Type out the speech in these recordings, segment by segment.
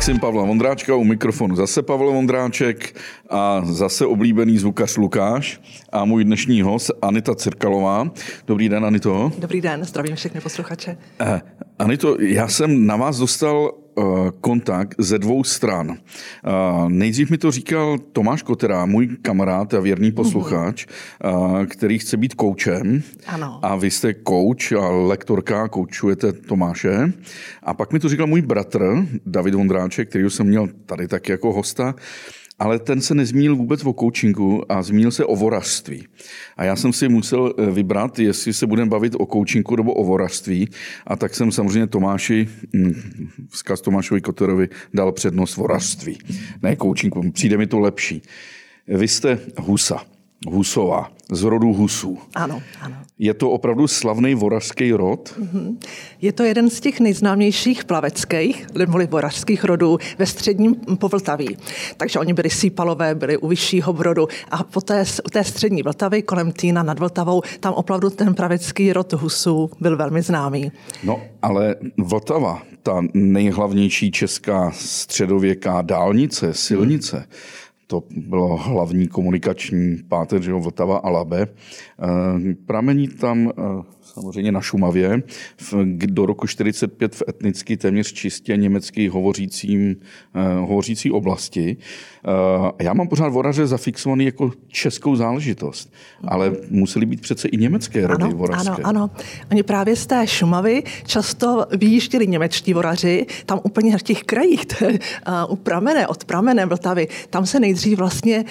Maxim Pavla Vondráčka u mikrofonu zase Pavel Vondráček a zase oblíbený zvukař Lukáš a můj dnešní host Anita Cirkalová. Dobrý den, Anito. Dobrý den, zdravím všechny posluchače. Eh, Anito, já jsem na vás dostal kontakt ze dvou stran. Eh, nejdřív mi to říkal Tomáš Kotera, můj kamarád a věrný posluchač, eh, který chce být koučem. Ano. A vy jste kouč a lektorka, koučujete Tomáše. A pak mi to říkal můj bratr, David Vondráček, který jsem měl tady taky jako hosta. Ale ten se nezmínil vůbec o coachingu a zmínil se o vorařství. A já jsem si musel eh, vybrat, jestli se budeme bavit o coachingu nebo o vorařství. A tak jsem samozřejmě Tomáši, hm, vzkaz Tomášovi Koterovi, dal přednost vorařství. Ne coachingu, přijde mi to lepší. Vy jste Husa, Husová, z rodu Husů. Ano, ano. Je to opravdu slavný vorařský rod? Je to jeden z těch nejznámějších plaveckých, neboli vorařských rodů ve středním Povltaví. Takže oni byli sípalové, byli u vyššího brodu a po té, u té střední Vltavy, kolem Týna nad Vltavou, tam opravdu ten pravecký rod Husů byl velmi známý. No, ale Vltava, ta nejhlavnější česká středověká dálnice, silnice, to bylo hlavní komunikační páteř, Vltava a Labe. Eh, Pramení tam eh, samozřejmě na Šumavě v, do roku 45 v etnicky téměř čistě německy hovořícím, eh, hovořící oblasti. Eh, Já mám pořád voraře zafixovaný jako českou záležitost, ale museli být přece i německé rody Ano, vorařské. ano, ano. Oni právě z té Šumavy často vyjížděli němečtí voraři, tam úplně v těch krajích, to je, a, u pramene, od pramene Vltavy, tam se nejdřív vlastně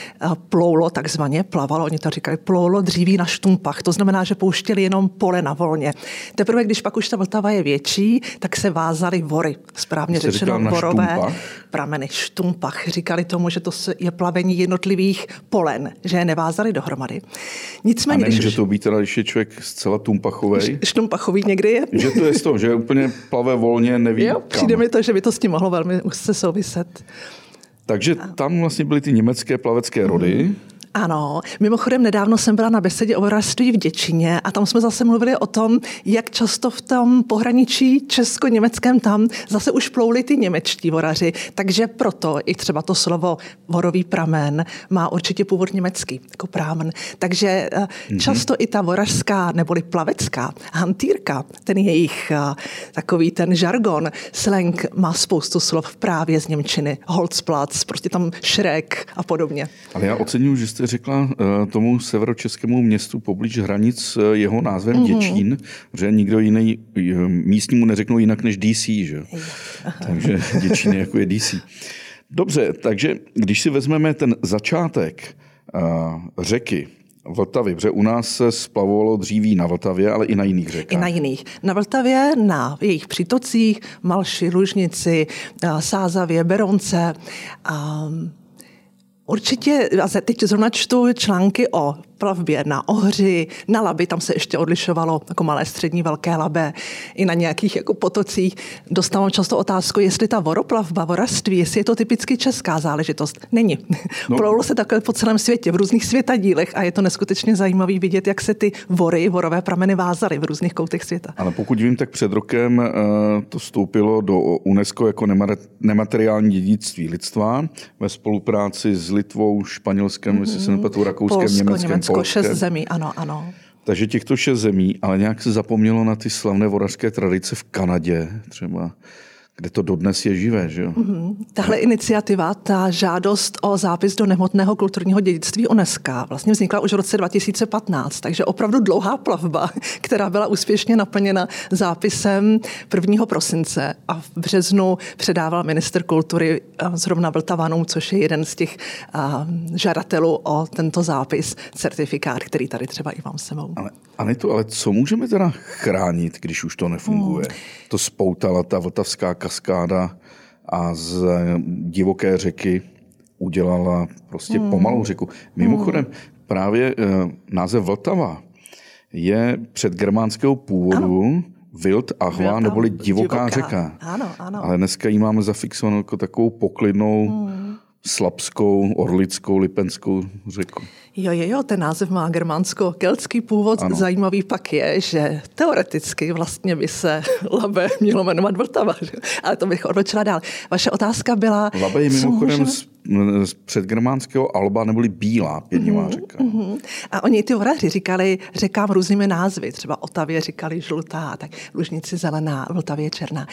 ploulo, takzvaně plavalo, oni to říkali, ploulo dříví na štumpách, to znamená, že pouštěli jenom pole na volně. Teprve, když pak už ta Vltava je větší, tak se vázaly vory, správně řečeno na vorové štumpách? prameny, štumpach. Říkali tomu, že to je plavení jednotlivých polen, že je nevázali dohromady. A Nicméně, nemůže když to být teda, když je člověk zcela tumpachovej, štumpachový někdy je, že to je z toho, že úplně plave volně, neví Jo, kam. přijde mi to, že by to s tím mohlo velmi úzce souviset. Takže tam vlastně byly ty německé plavecké rody. Ano, mimochodem nedávno jsem byla na besedě o vorařství v Děčíně a tam jsme zase mluvili o tom, jak často v tom pohraničí česko-německém tam zase už plouli ty němečtí voraři, takže proto i třeba to slovo vorový pramen má určitě původ německý, jako prámen. Takže mm-hmm. často i ta vorařská neboli plavecká hantýrka, ten jejich eh, takový ten žargon, slang má spoustu slov právě z Němčiny, Holzplatz, prostě tam šrek a podobně. Ale já oceňuji, že jste řekla eh, tomu severočeskému městu poblíž hranic eh, jeho názvem Mhm. mm-hmm. Děčín, že nikdo jiný eh, místnímu neřeknou jinak než DC, že? Takže Děčín je jako je DC. Dobře, takže když si vezmeme ten začátek řeky Vltavy, protože u nás se splavovalo dříví na Vltavě, ale i na jiných I řekách. na jiných. Na Vltavě, na jejich přítocích, Malši, Lužnici, Sázavě, Beronce. A určitě, a teď zrovna čtu články o plavbě na Ohři, na Labi, tam se ještě odlišovalo jako malé, střední, velké Labe, i na nějakých jako potocích. Dostávám často otázku, jestli ta voroplavba, vorařství, jestli je to typicky česká záležitost. Není. No. Ploulo se takhle po celém světě, v různých světadílech a je to neskutečně zajímavý vidět, jak se ty vory, vorové prameny vázaly v různých koutech světa. Ale pokud vím, tak před rokem eh, to vstoupilo do UNESCO jako nema- nemateriální dědictví lidstva ve spolupráci s Litvou, Španělskem, mm-hmm. jestli se nepletu, Rakouskem, Polsko, Německem, Německo, Polskem. šest zemí, ano, ano. Takže těchto šest zemí, ale nějak se zapomnělo na ty slavné vorařské tradice v Kanadě třeba, kde to dodnes je živé, že jo? Tahle iniciativa, ta žádost o zápis do nehmotného kulturního dědictví UNESCO vlastně vznikla už v roce 2015, takže opravdu dlouhá plavba, která byla úspěšně naplněna zápisem 1. prosince a v březnu předával minister kultury zrovna Vltavanům, což je jeden z těch a, žadatelů o tento zápis, certifikát, který tady třeba i mám s sebou. Ale, ale, to, ale co můžeme teda chránit, když už to nefunguje? Hmm. To spoutala ta vltavská kaskáda a z divoké řeky udělala prostě Hmm. pomalou řeku. Mimochodem, právě eh, název Vltava je předgermánského původu Wild Ahva, neboli divoká, divoká. řeka. Ano, ano. Ale dneska ji máme zafixovanou jako takovou poklidnou, Hmm. slabskou, orlickou, lipenskou řeku. Jo, jo, jo, ten název má germánsko-keltský původ. Ano. Zajímavý pak je, že teoreticky vlastně by se Labe mělo jmenovat Vltava, že? ale to bych odločila dál. Vaše otázka byla... Labe je mimochodem můžeme... z, předgermánského Alba neboli Bílá pědnivá mm-hmm, řeka. Mm-hmm. A oni ty oraři říkali řekám různými názvy, třeba Otavě říkali žlutá, tak Lužnici zelená, Vltavě černá.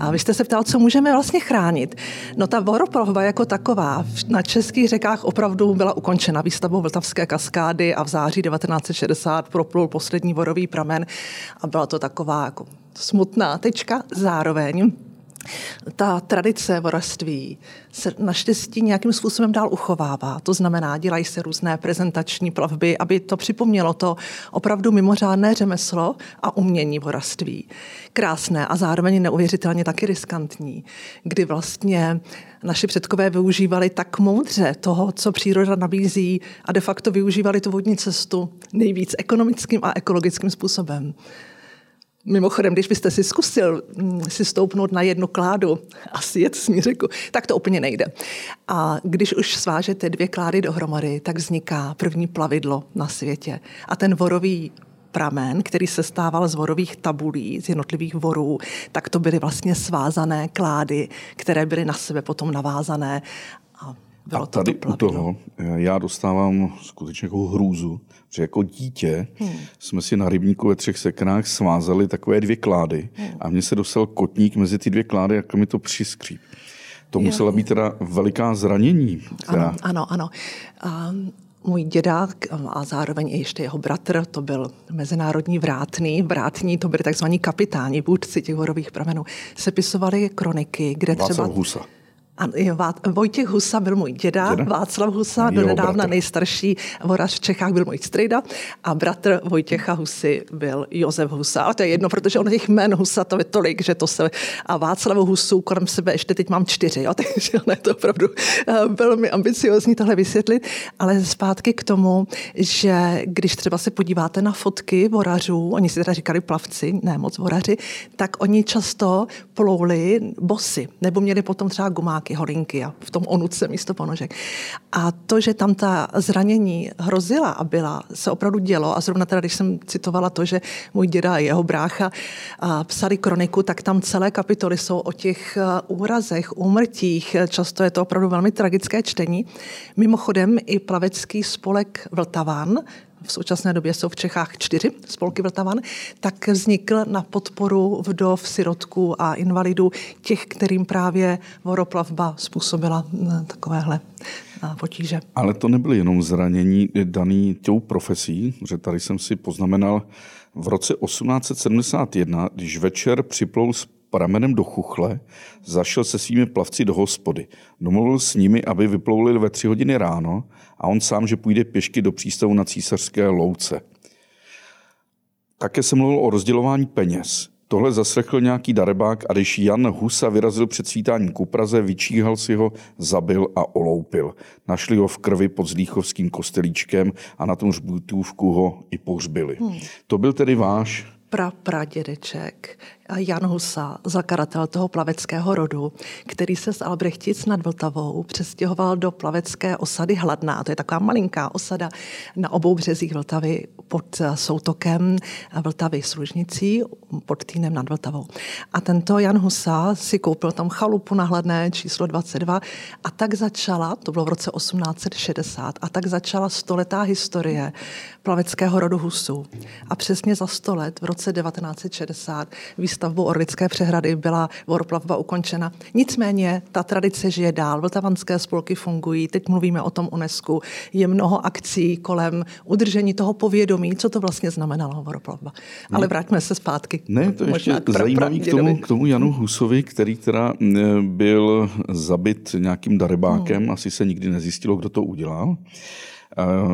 A vy jste se ptal, co můžeme vlastně chránit. No ta voroplavba jako taková na českých řekách opravdu byla ukončena výstavbou Vltavské kaskády a v září 1960 proplul poslední vorový pramen a byla to taková jako smutná tečka. Zároveň ta tradice vorařství se naštěstí nějakým způsobem dál uchovává. To znamená, dělají se různé prezentační plavby, aby to připomnělo to opravdu mimořádné řemeslo a umění vorařství. Krásné a zároveň neuvěřitelně taky riskantní, kdy vlastně naši předkové využívali tak moudře toho, co příroda nabízí a de facto využívali tu vodní cestu nejvíc ekonomickým a ekologickým způsobem. Mimochodem, když byste si zkusil mm, si stoupnout na jednu kládu a sjet s ní řeku, tak to úplně nejde. A když už svážete dvě klády dohromady, tak vzniká první plavidlo na světě. A ten vorový pramen, který se stával z vorových tabulí, z jednotlivých vorů, tak to byly vlastně svázané klády, které byly na sebe potom navázané. A, bylo a tady to u toho já dostávám skutečně jako hrůzu, že jako dítě hmm. jsme si na rybníku ve třech seknách svázali takové dvě klády hmm. a mně se dostal kotník mezi ty dvě klády, jak mi to přiskří. To jo. musela být teda veliká zranění. Která... Ano, ano, ano. Um, můj dědák a zároveň i ještě jeho bratr, to byl mezinárodní vrátný. Vrátní to byli takzvaní kapitáni, vůdci těch horových pramenů. Sepisovali kroniky, kde Václav třeba... Husa. A Vojtěch Husa byl můj děda, děda? Václav Husa, do nedávna nejstarší vorař v Čechách byl můj strejda a bratr Vojtěcha Husy byl Josef Husa. A to je jedno, protože on těch jmen Husa to je tolik, že to se... A Václav Husu kolem sebe ještě teď mám čtyři, jo, takže ne, to opravdu eh, velmi ambiciozní tohle vysvětlit. Ale zpátky k tomu, že když třeba se podíváte na fotky vorařů, oni si teda říkali plavci, ne moc voraři, tak oni často plouli bosy, nebo měli potom třeba gumák nějaké holinky a v tom onuce místo ponožek. A to, že tam ta zranění hrozila a byla, se opravdu dělo. A zrovna teda, když jsem citovala to, že můj děda a jeho brácha a psali kroniku, tak tam celé kapitoly jsou o těch úrazech, úmrtích. Často je to opravdu velmi tragické čtení. Mimochodem i plavecký spolek Vltavan v současné době jsou v Čechách čtyři spolky Vltavan, tak vznikl na podporu vdov, sirotků a invalidů, těch, kterým právě voroplavba způsobila eh, takovéhle eh, potíže. Ale to nebyly jenom zranění daný tou profesí, že tady jsem si poznamenal, v roce 1871, když večer připlul pramenem do chuchle, zašel se svými plavci do hospody. Domluvil s nimi, aby vyplouli ve tři hodiny ráno a on sám, že půjde pěšky do přístavu na císařské louce. Také se mluvil o rozdělování peněz. Tohle zaslechl nějaký darebák a když Jan Husa vyrazil před svítáním ku Praze, vyčíhal si ho, zabil a oloupil. Našli ho v krvi pod Zlíchovským kostelíčkem a na tom hřbitůvku ho i pohřbili. Hmm. To byl tedy váš pra, pradědeček Jan Husa, zakladatel toho plaveckého rodu, který se z Albrechtic nad Vltavou přestěhoval do plavecké osady Hladná. To je taková malinká osada na obou březích Vltavy pod soutokem Vltavy s Lužnicí, pod Týnem nad Vltavou. A tento Jan Husa si koupil tam chalupu na Hladné číslo 22 a tak začala, to bylo v roce 1860, a tak začala stoletá historie plaveckého rodu Husů. A přesně za sto let, v roce 1960, výstavbou Orlické přehrady byla voroplavba ukončena. Nicméně ta tradice žije dál, vltavanské spolky fungují, teď mluvíme o tom UNESCO, je mnoho akcí kolem udržení toho povědomí, co to vlastně znamenalo voroplavba. No. Ale vraťme se zpátky. Ne, to je ještě pra, zajímavý k tomu, k tomu Janu Husovi, který teda byl zabit nějakým darebákem, hmm. asi se nikdy nezjistilo, kdo to udělal.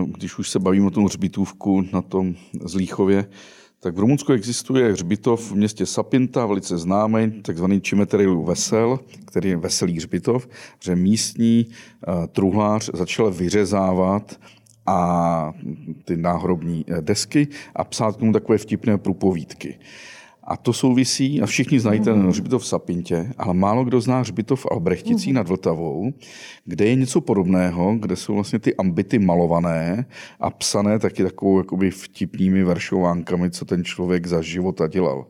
Když už se bavím o tom hřbitůvku na tom Zlíchově, tak v Rumunsku existuje hřbitov v městě Sapinta, velice známý, takzvaný Čimeterilu Vesel, který je veselý hřbitov, že místní uh, truhlář začal vyřezávat a ty náhrobní eh, desky a psát k tomu takové vtipné průpovídky. A to souvisí, a všichni znají ten hřbitov v Sapintě, ale málo kdo zná hřbitov v Albrechticích nad Vltavou, kde je něco podobného, kde jsou vlastně ty ambity malované a psané taky takovou jakoby vtipnými veršovánkami, co ten člověk za života dělal.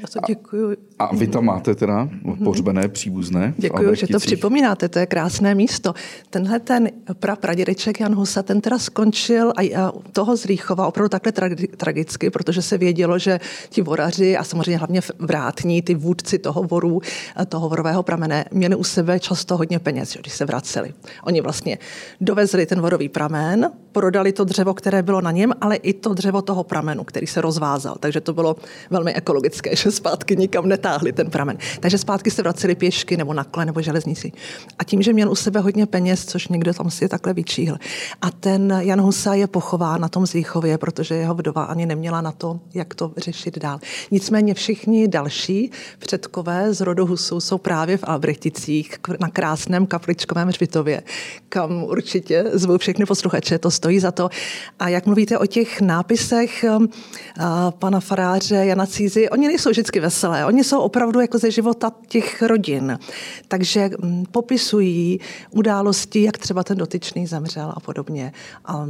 Já to děkuji. A vy tam máte teda pohřbené příbuzné? Děkuji, že to připomínáte, to je krásné místo. Tenhle ten pra pradědeček Jan Husa, ten teda skončil a toho z Rýchova opravdu takhle tragicky, protože se vědělo, že ti voraři a samozřejmě hlavně vrátní, ty vůdci toho voru, toho vorového pramene, měli u sebe často hodně peněz, když se vraceli. Oni vlastně dovezli ten vorový pramen, prodali to dřevo, které bylo na něm, ale i to dřevo toho pramenu, který se rozvázal. Takže to bylo velmi ekologické, že zpátky nikam netáhli ten pramen. Takže zpátky se vraceli pěšky nebo na kole nebo železnici. A tím, že měl u sebe hodně peněz, což někdo tam si je takhle vyčíhl. A ten Jan Husa je pochován na tom Zíchově, protože jeho vdova ani neměla na to, jak to řešit dál. Nicméně všichni další předkové z rodu Husů jsou právě v Albrechticích na krásném kapličkovém hřbitově, kam určitě zvou všechny posluchače, to stojí za to. A jak mluvíte o těch nápisech um, pana faráře Jana Cízy, oni nejsou vždycky veselé, oni jsou opravdu jako ze života těch rodin. Takže mm, popisují události, jak třeba ten dotyčný zemřel a podobně. A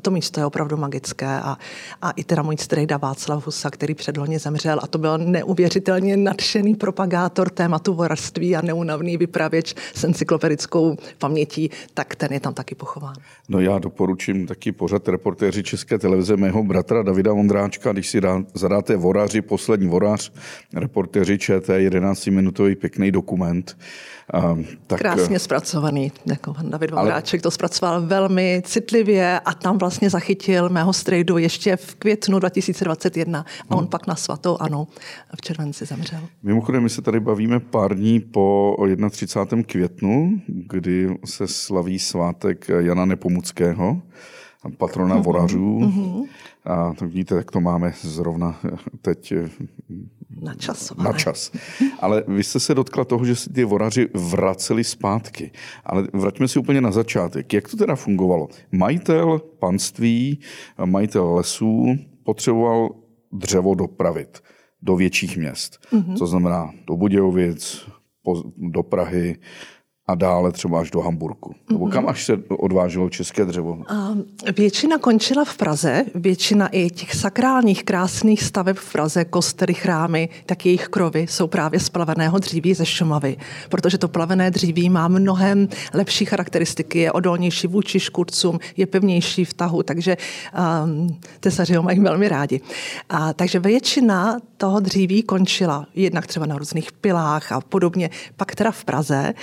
to místo je opravdu magické a, a i teda můj strejda Václav Husa, který předloni zemřel a to byl neuvěřitelně nadšený propagátor tématu vorařství a neunavný vypravěč s encyklopedickou pamětí, tak ten je tam taky pochován. No já doporučím taky pořad reportéři České televize mého bratra Davida Vondráčka, když si dá, zadáte voraři, poslední vorař, reportéři ČT, 11-minutový pěkný dokument, tak, Krásně zpracovaný. Jako David Vondráček ale... to zpracoval velmi citlivě a tam vlastně zachytil mého strejdu ještě v květnu 2021 a on hmm. pak na svatou ano v červenci zemřel. Mimochodem, my se tady bavíme pár dní po 31. květnu, kdy se slaví svátek Jana Nepomuckého, patrona mm-hmm. vorařů. Mm-hmm. A to vidíte, jak to máme zrovna teď na čas. Na čas. Ale vy jste se dotkla toho, že si ty voraři vraceli zpátky. Ale vraťme si úplně na začátek. Jak to teda fungovalo? Majitel panství, majitel lesů potřeboval dřevo dopravit do větších měst. Mm-hmm. To znamená do Budějovic, do Prahy, a dále třeba až do Hamburku? Nebo kam až se odváželo české dřevo? Většina končila v Praze, většina i těch sakrálních krásných staveb v Praze, kostely, chrámy, tak jejich krovy jsou právě z plaveného dříví ze Šumavy, protože to plavené dříví má mnohem lepší charakteristiky, je odolnější vůči škůdcům, je pevnější v tahu, takže um, tesaři ho mají velmi rádi. A, takže většina toho dříví končila jednak třeba na různých pilách a podobně, pak teda v Praze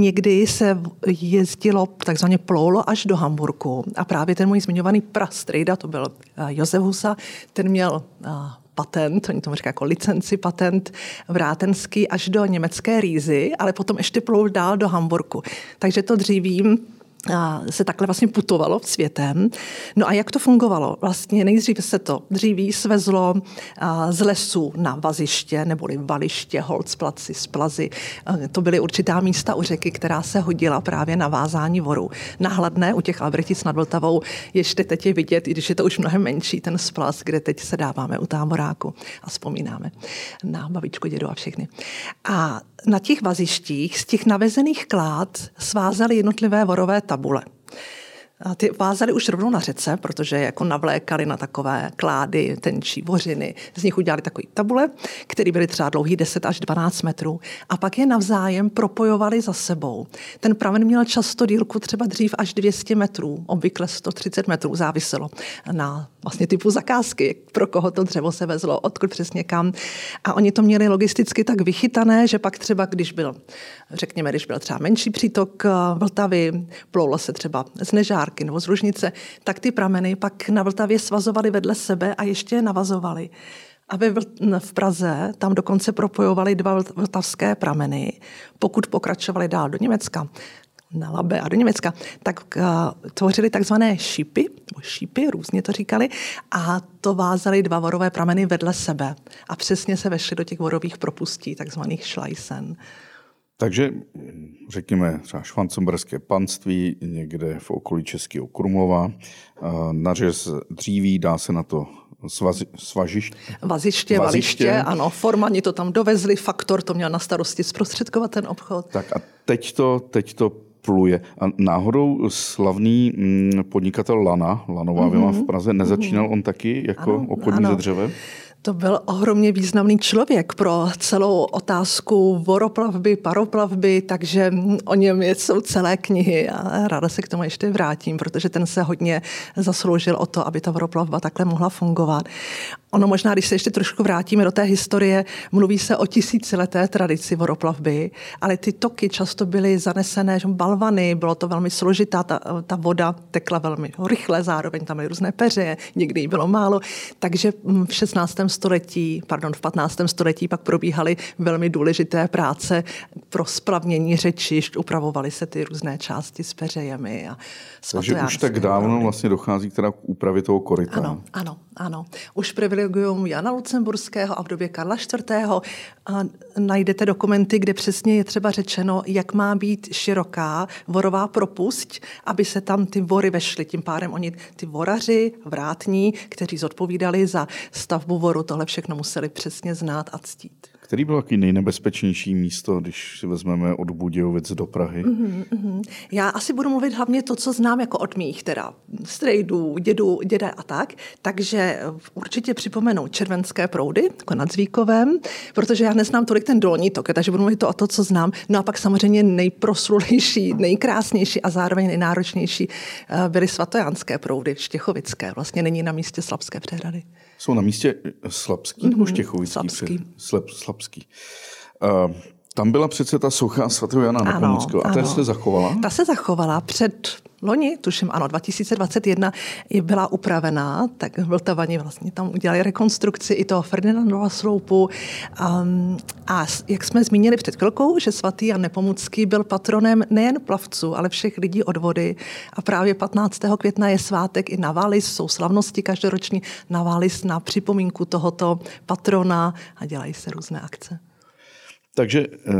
někdy se jezdilo, takzvaně ploulo až do Hamburku. A právě ten můj zmiňovaný prastrejda, to byl eh, Josef Husa, ten měl eh, patent, oni tomu říkají jako licenci patent vrátenský až do německé Rýzy, ale potom ještě ploul dál do Hamburku. Takže to dřívím se takhle vlastně putovalo světem. No a jak to fungovalo? Vlastně nejdřív se to dříví svezlo z lesů na vaziště neboli valiště, holcplaci, splazy. To byly určitá místa u řeky, která se hodila právě na vázání voru. Na hladné u těch Albrechtic nad Vltavou ještě teď je vidět, i když je to už mnohem menší, ten splaz, kde teď se dáváme u táboráku a vzpomínáme na babičku, dědu a všechny. A na těch vazištích z těch navezených klád svázali jednotlivé vorové tabule. Ty vázali už rovnou na řece, protože jako navlékali na takové klády, tenčí vořiny. Z nich udělali takové tabule, které byly třeba dlouhý 10 až 12 metrů. A pak je navzájem propojovali za sebou. Ten pramen měl často dílku třeba dřív až 200 metrů, obvykle 130 metrů, záviselo na vlastně typu zakázky, pro koho to dřevo se vezlo, odkud přesně kam. A oni to měli logisticky tak vychytané, že pak třeba, když byl, řekněme, když byl třeba menší přítok eh, Vltavy, ploulo se třeba z Nežárky nebo z Ružnice, tak ty prameny pak na Vltavě svazovaly vedle sebe a ještě je navazovaly. A v Praze tam dokonce propojovali dva vltavské prameny, pokud pokračovali dál do Německa na Labe a do Německa, tak uh, tvořili takzvané šípy, nebo šípy, různě to říkali, a to vázali dva vorové prameny vedle sebe. A přesně se vešly do těch vorových propustí, takzvaných šlajsen. Takže řekněme třeba švancemberské panství někde v okolí Českého Krumlova, nařez dříví, dá se na to Svazi, svažišť? Vaziště, valiště, ano. Formani to tam dovezli, faktor to měl na starosti zprostředkovat ten obchod. Tak a teď to, teď to pluje. A náhodou slavný mm, podnikatel Lana, Lanová mm-hmm. vila v Praze, nezačínal mm-hmm. on taky jako ano, obchodní ano. ze dřevem? To byl ohromně významný člověk pro celou otázku voroplavby, paroplavby, takže o něm jsou celé knihy a ráda se k tomu ještě vrátím, protože ten se hodně zasloužil o to, aby ta voroplavba takhle mohla fungovat. Ono možná, když se ještě trošku vrátíme do té historie, mluví se o tisícileté tradici voroplavby, ale ty toky často byly zanesené že balvany, bylo to velmi složitá, ta, ta voda tekla velmi rychle, zároveň tam byly různé peře, někdy jí bylo málo, takže v 16. století, pardon, v 15. století pak probíhaly velmi důležité práce pro splavnění řečišť, upravovaly se ty různé části s peřejemi. A Takže už tak dávno vlastně dochází teda k úpravě toho koryta. Ano, ano, ano. Už privilegium Jana Lucemburského a v době Karla IV. A najdete dokumenty, kde přesně je třeba řečeno, jak má být široká vorová propust, aby se tam ty vory vešly. Tím pádem oni, ty voraři, vrátní, kteří zodpovídali za stavbu voru, tohle všechno museli přesně znát a ctít. Který byl jaký nejnebezpečnější místo, když si vezmeme od Budějovic do Prahy? Mm-hmm. Já asi budu mluvit hlavně to, co znám jako od mých, teda strejdů, dědu, děda a tak. Takže určitě připomenu červenské proudy, jako nad Zvíkovem, protože já neznám tolik ten dolní tok, takže budu mluvit to o to, co znám. No a pak samozřejmě nejproslulejší, nejkrásnější a zároveň nejnáročnější eh, byly svatojánské proudy, štěchovické. Vlastně není na místě Slabské přehrady. Jsou na místě Slabský mm-hmm. nebo mhm, Štěchovický? Slabský. Slab, slabský. Uh, tam byla přece ta socha svatého Jana Nepomuckého. A ta se zachovala? Ta se zachovala před loni, tuším ano, 2021, je byla upravená, tak Vltavani vlastně tam udělali rekonstrukci i toho Ferdinandova sloupu. Um, a jak jsme zmínili před chvilkou, že svatý Jan Nepomucký byl patronem nejen plavců, ale všech lidí od vody. A právě 15. května je svátek i na Vális, jsou slavnosti každoroční na Vális na připomínku tohoto patrona a dělají se různé akce. Takže eh,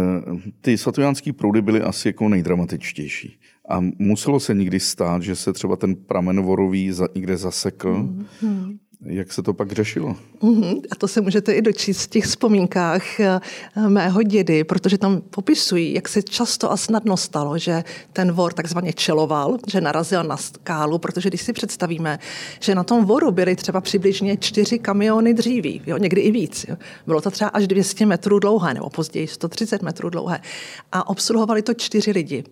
ty svatojánské proudy byly asi jako nejdramatičtější. A muselo se někdy stát, že se třeba ten pramen vorový někde zasekl. Mm-hmm. Jak se to pak řešilo? Mm-hmm. A to se můžete i dočíst v těch vzpomínkách eh, mého dědy, protože tam popisují, jak se často a snadno stalo, že ten vor takzvaně čeloval, že narazil na skálu, protože když si představíme, že na tom voru byly třeba přibližně čtyři kamiony dříví, jo, někdy i víc. Jo. Bylo to třeba až 200 metrů dlouhé, nebo později 130 metrů dlouhé. A obsluhovali to čtyři lidi.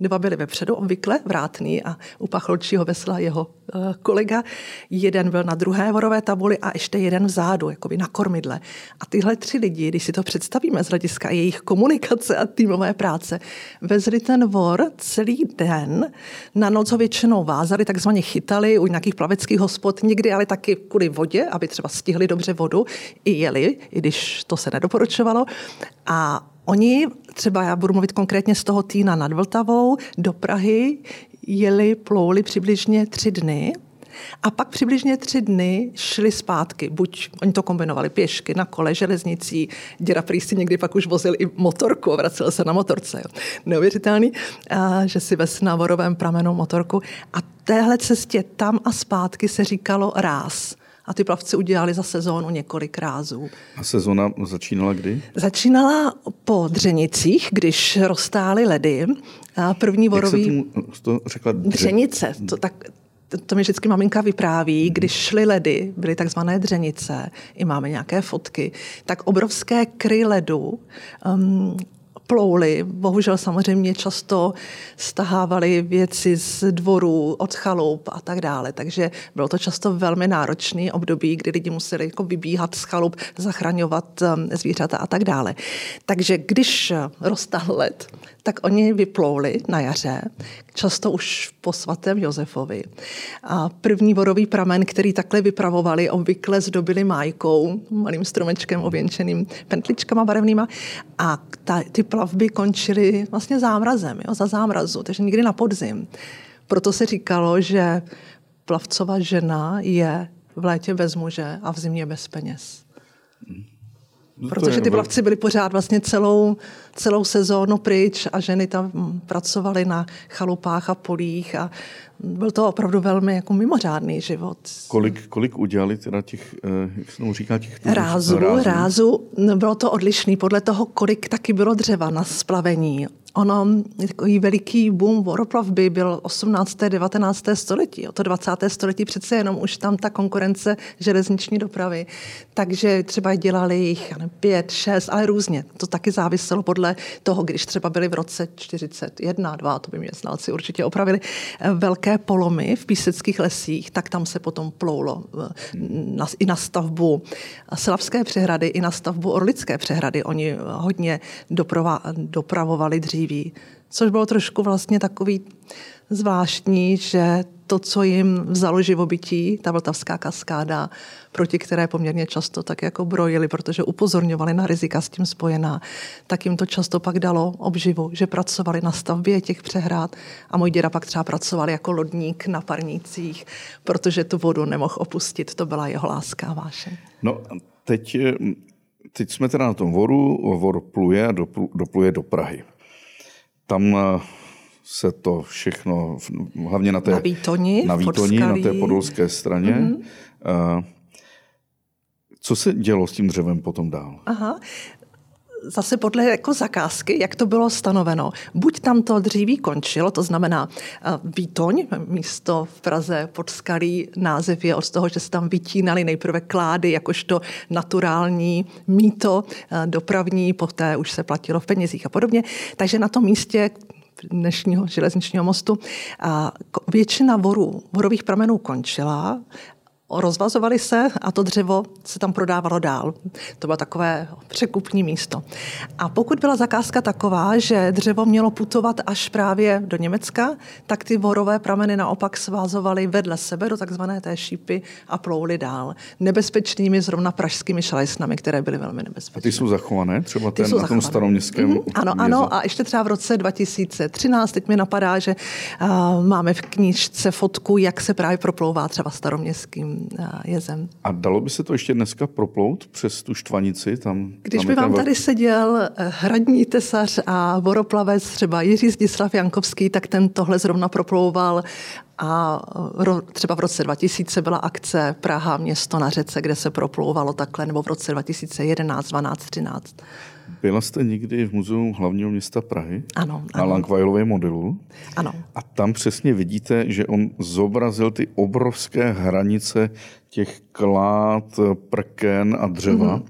Dva byli vepředu, obvykle vrátný a u pacholčího vesla jeho uh, kolega. Jeden byl na druhé vorové tabuli a ještě jeden vzadu, jakoby na kormidle. A tyhle tři lidi, když si to představíme z hlediska jejich komunikace a týmové práce, vezli ten vor celý den, na noc ho většinou vázali, takzvaně chytali u nějakých plaveckých hospod, někdy ale taky kvůli vodě, aby třeba stihli dobře vodu, i jeli, i když to se nedoporučovalo. A Oni, třeba já budu mluvit konkrétně z toho Týna nad Vltavou, do Prahy jeli, plouli přibližně tři dny a pak přibližně tři dny šli zpátky. Buď oni to kombinovali pěšky, na kole, železnicí. Děda prý si někdy pak už vozil i motorku a vracel se na motorce. Jo. Neuvěřitelný, a, že si ves na vorovém pramenu motorku. A téhle cestě tam a zpátky se říkalo ráz a ty plavci udělali za sezónu několik rázů. A sezóna začínala kdy? Začínala po Dřenicích, když roztály ledy. A první vorový... Jak se to řekla? Dře... Dřenice. To, tak, to mi vždycky maminka vypráví, když šly ledy, byly takzvané dřenice, i máme nějaké fotky, tak obrovské kry ledu um, plouli. Bohužel samozřejmě často stahávali věci z dvorů, od chalup a tak dále. Takže bylo to často velmi náročný období, kdy lidi museli jako vybíhat z chalup, zachraňovat um, zvířata a tak dále. Takže když roztal led, tak oni vyplouli na jaře, často už po svatém Josefovi. A první vorový pramen, který takhle vypravovali, obvykle zdobili májkou, malým stromečkem ověnčeným pentličkama barevnýma a ta, ty plavby končily vlastně zámrazem, jo, za zámrazu, takže nikdy na podzim. Proto se říkalo, že plavcová žena je v létě bez muže a v zimě bez peněz. Protože ty plavci byli pořád vlastně celou, celou sezónu pryč a ženy tam pracovaly na chalupách a polích a byl to opravdu velmi jako mimořádný život. Kolik, kolik udělali teda těch, eh, jak se říká, těch rázu, rázu? Rázu, bylo to odlišný podle toho, kolik taky bylo dřeva na splavení. Ono, takový veliký boom voroplavby byl 18. 19. století. O to 20. století přece jenom už tam ta konkurence železniční dopravy. Takže třeba dělali jich pět, šest, ale různě. To taky záviselo podle toho, když třeba byli v roce 41, 2, to by mě znalci určitě opravili, eh, velké polomy v píseckých lesích, tak tam se potom ploulo eh, na, i na stavbu Slavské přehrady, i na stavbu Orlické přehrady. Oni hodně doprava, dopravovali dřív dříví. Což bylo trošku vlastně takový zvláštní, že to, co jim vzalo živobytí, ta vltavská kaskáda, proti které poměrně často tak jako brojili, protože upozorňovali na rizika s tím spojená, tak jim to často pak dalo obživu, že pracovali na stavbě těch přehrad a můj děda pak třeba pracoval jako lodník na parnících, protože tu vodu nemohl opustit, to byla jeho láska a váše. No, teď, teď jsme teda na tom voru, vor pluje a dopluje do Prahy tam eh, se to všechno, hlavně na té, na Výtoni, na, Výtoni, na té podolské straně. Mm-hmm. Co se dělo s tím dřevem potom dál? Aha zase podle jako zakázky, jak to bylo stanoveno. Buď tam to dříví končilo, to znamená eh, Výtoň, místo v Praze pod skalí, název je od toho, že se tam vytínali nejprve klády, jakožto naturální míto eh, dopravní, poté už se platilo v penězích a podobně. Takže na tom místě dnešního železničního mostu. A většina vorů, vorových pramenů končila rozvazovali se a to dřevo se tam prodávalo dál. To bylo takové překupní místo. A pokud byla zakázka taková, že dřevo mělo putovat až právě do Německa, tak ty vorové prameny naopak svázovaly vedle sebe do takzvané té šípy a plouli dál. Nebezpečnými zrovna pražskými šalesnami, které byly velmi nebezpečné. A ty jsou zachované? Třeba ten, na tom staroměstském mm-hmm. Ano, měze. ano. A ještě třeba v roce 2013, teď mi napadá, že uh, máme v knížce fotku, jak se právě proplouvá třeba staroměstským jezem. A dalo by se to ještě dneska proplout přes tu štvanici? Tam, Když tam by vám tady seděl eh, hradní tesař a voroplavec, třeba Jiří Zdislav Jankovský, tak ten tohle zrovna proplouval a třeba v roce 2000 byla akce Praha město na řece, kde se proplouvalo takhle, nebo v roce 2011, 12, 13. Byla jste někdy v muzeu hlavního města Prahy? Ano. Na Langweilovém modelu? Ano. A tam přesně vidíte, že on zobrazil ty obrovské hranice těch klád, prken a dřeva. Mm-hmm.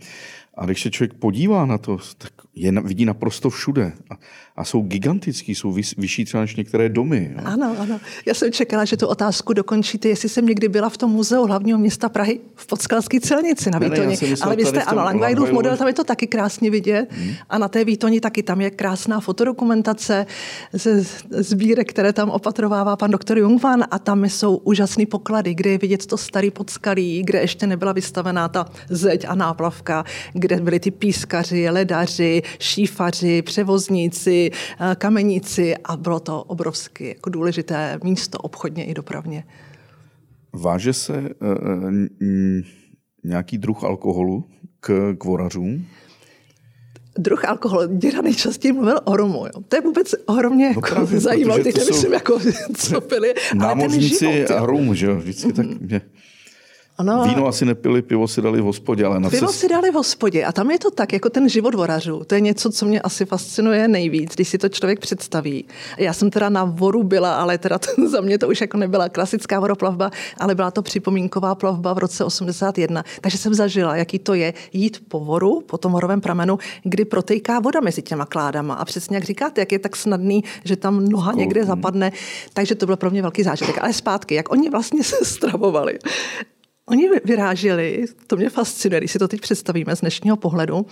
A když se člověk podívá na to, tak je, vidí naprosto všude. A, a jsou gigantický, jsou vys, vyšší třeba než některé domy. Jo. Ano, ano. Já jsem čekala, že tu otázku dokončíte, jestli jsem někdy byla v tom muzeu hlavního města Prahy v Podskalské celnici na Výtoně. Ale vy jste, ano, Langweilův model, tam je to taky krásně vidět. Hmm. A na té Výtoni taky tam je krásná fotodokumentace ze sbírek, které tam opatrovává pan doktor Jungvan a tam jsou úžasné poklady, kde je vidět to starý podskalí, kde ještě nebyla vystavená ta zeď a náplavka, kde byli ty pískaři, ledaři, šífaři, převozníci, eh, kameníci a bylo to obrovsky jako důležité místo obchodně i dopravně. Váže se uh, nějaký druh alkoholu k, k vorařům? druh alkoholu. Děda nejčastěji mluvil o romu. Jo. To je vůbec ohromně no jako zajímavé. Teď nemyslím, jako, co pili, Námořníci a rum, že jo? Vždycky mm-hmm. tak mě ano. Víno asi nepili, pivo si dali v hospodě, ale na Pivo cest... si dali v hospodě a tam je to tak, jako ten život vorařů. To je něco, co mě asi fascinuje nejvíc, když si to člověk představí. Já jsem teda na voru byla, ale teda to, za mě to už jako nebyla klasická voroplavba, ale byla to připomínková plavba v roce 81. Takže jsem zažila, jaký to je jít po voru, po tom horovém pramenu, kdy protejká voda mezi těma kládama. A přesně jak říkáte, jak je tak snadný, že tam noha někde zapadne. Takže to byl pro mě velký zážitek. Ale zpátky, jak oni vlastně se stravovali. Oni vyráželi, to mě fascinuje, když si to teď představíme z dnešního pohledu,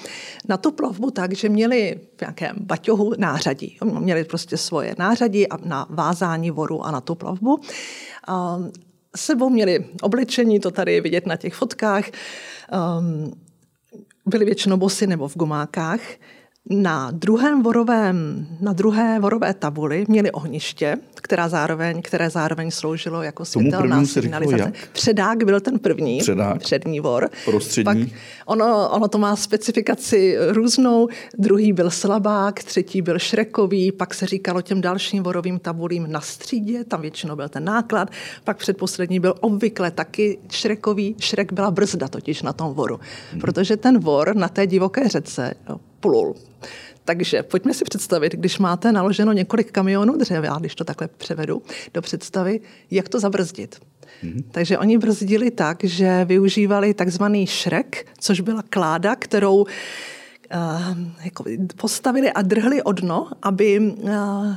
na tu plavbu tak, že měli v nějakém baťohu nářadí. Měli prostě svoje nářadí a na vázání voru a na tu plavbu. A sebou měli oblečení, to tady je vidět na těch fotkách. Um, byli většinou bosy nebo v gumákách Na, druhém vorovém, na druhé vorové tabuli měli ohniště, která zároveň, které zároveň sloužilo jako světelná signalizace. Předák byl ten první, Předák. přední vor. Prostřední. Pak ono, ono to má specifikaci různou. Druhý byl slabák, třetí byl šrekový, pak se říkalo těm dalším vorovým tabulím na střídě, tam většinou byl ten náklad. Pak předposlední byl obvykle taky šrekový. Šrek byla brzda totiž na tom voru, hmm. protože ten vor na té divoké řece no, plul. Takže pojďme si představit, když máte naloženo několik kamionů dřeva, když to takhle převedu do představy, jak to zabrzdit. Mm-hmm. Takže oni brzdili tak, že využívali takzvaný šrek, což byla kláda, kterou uh, jako postavili a drhli o dno, aby uh,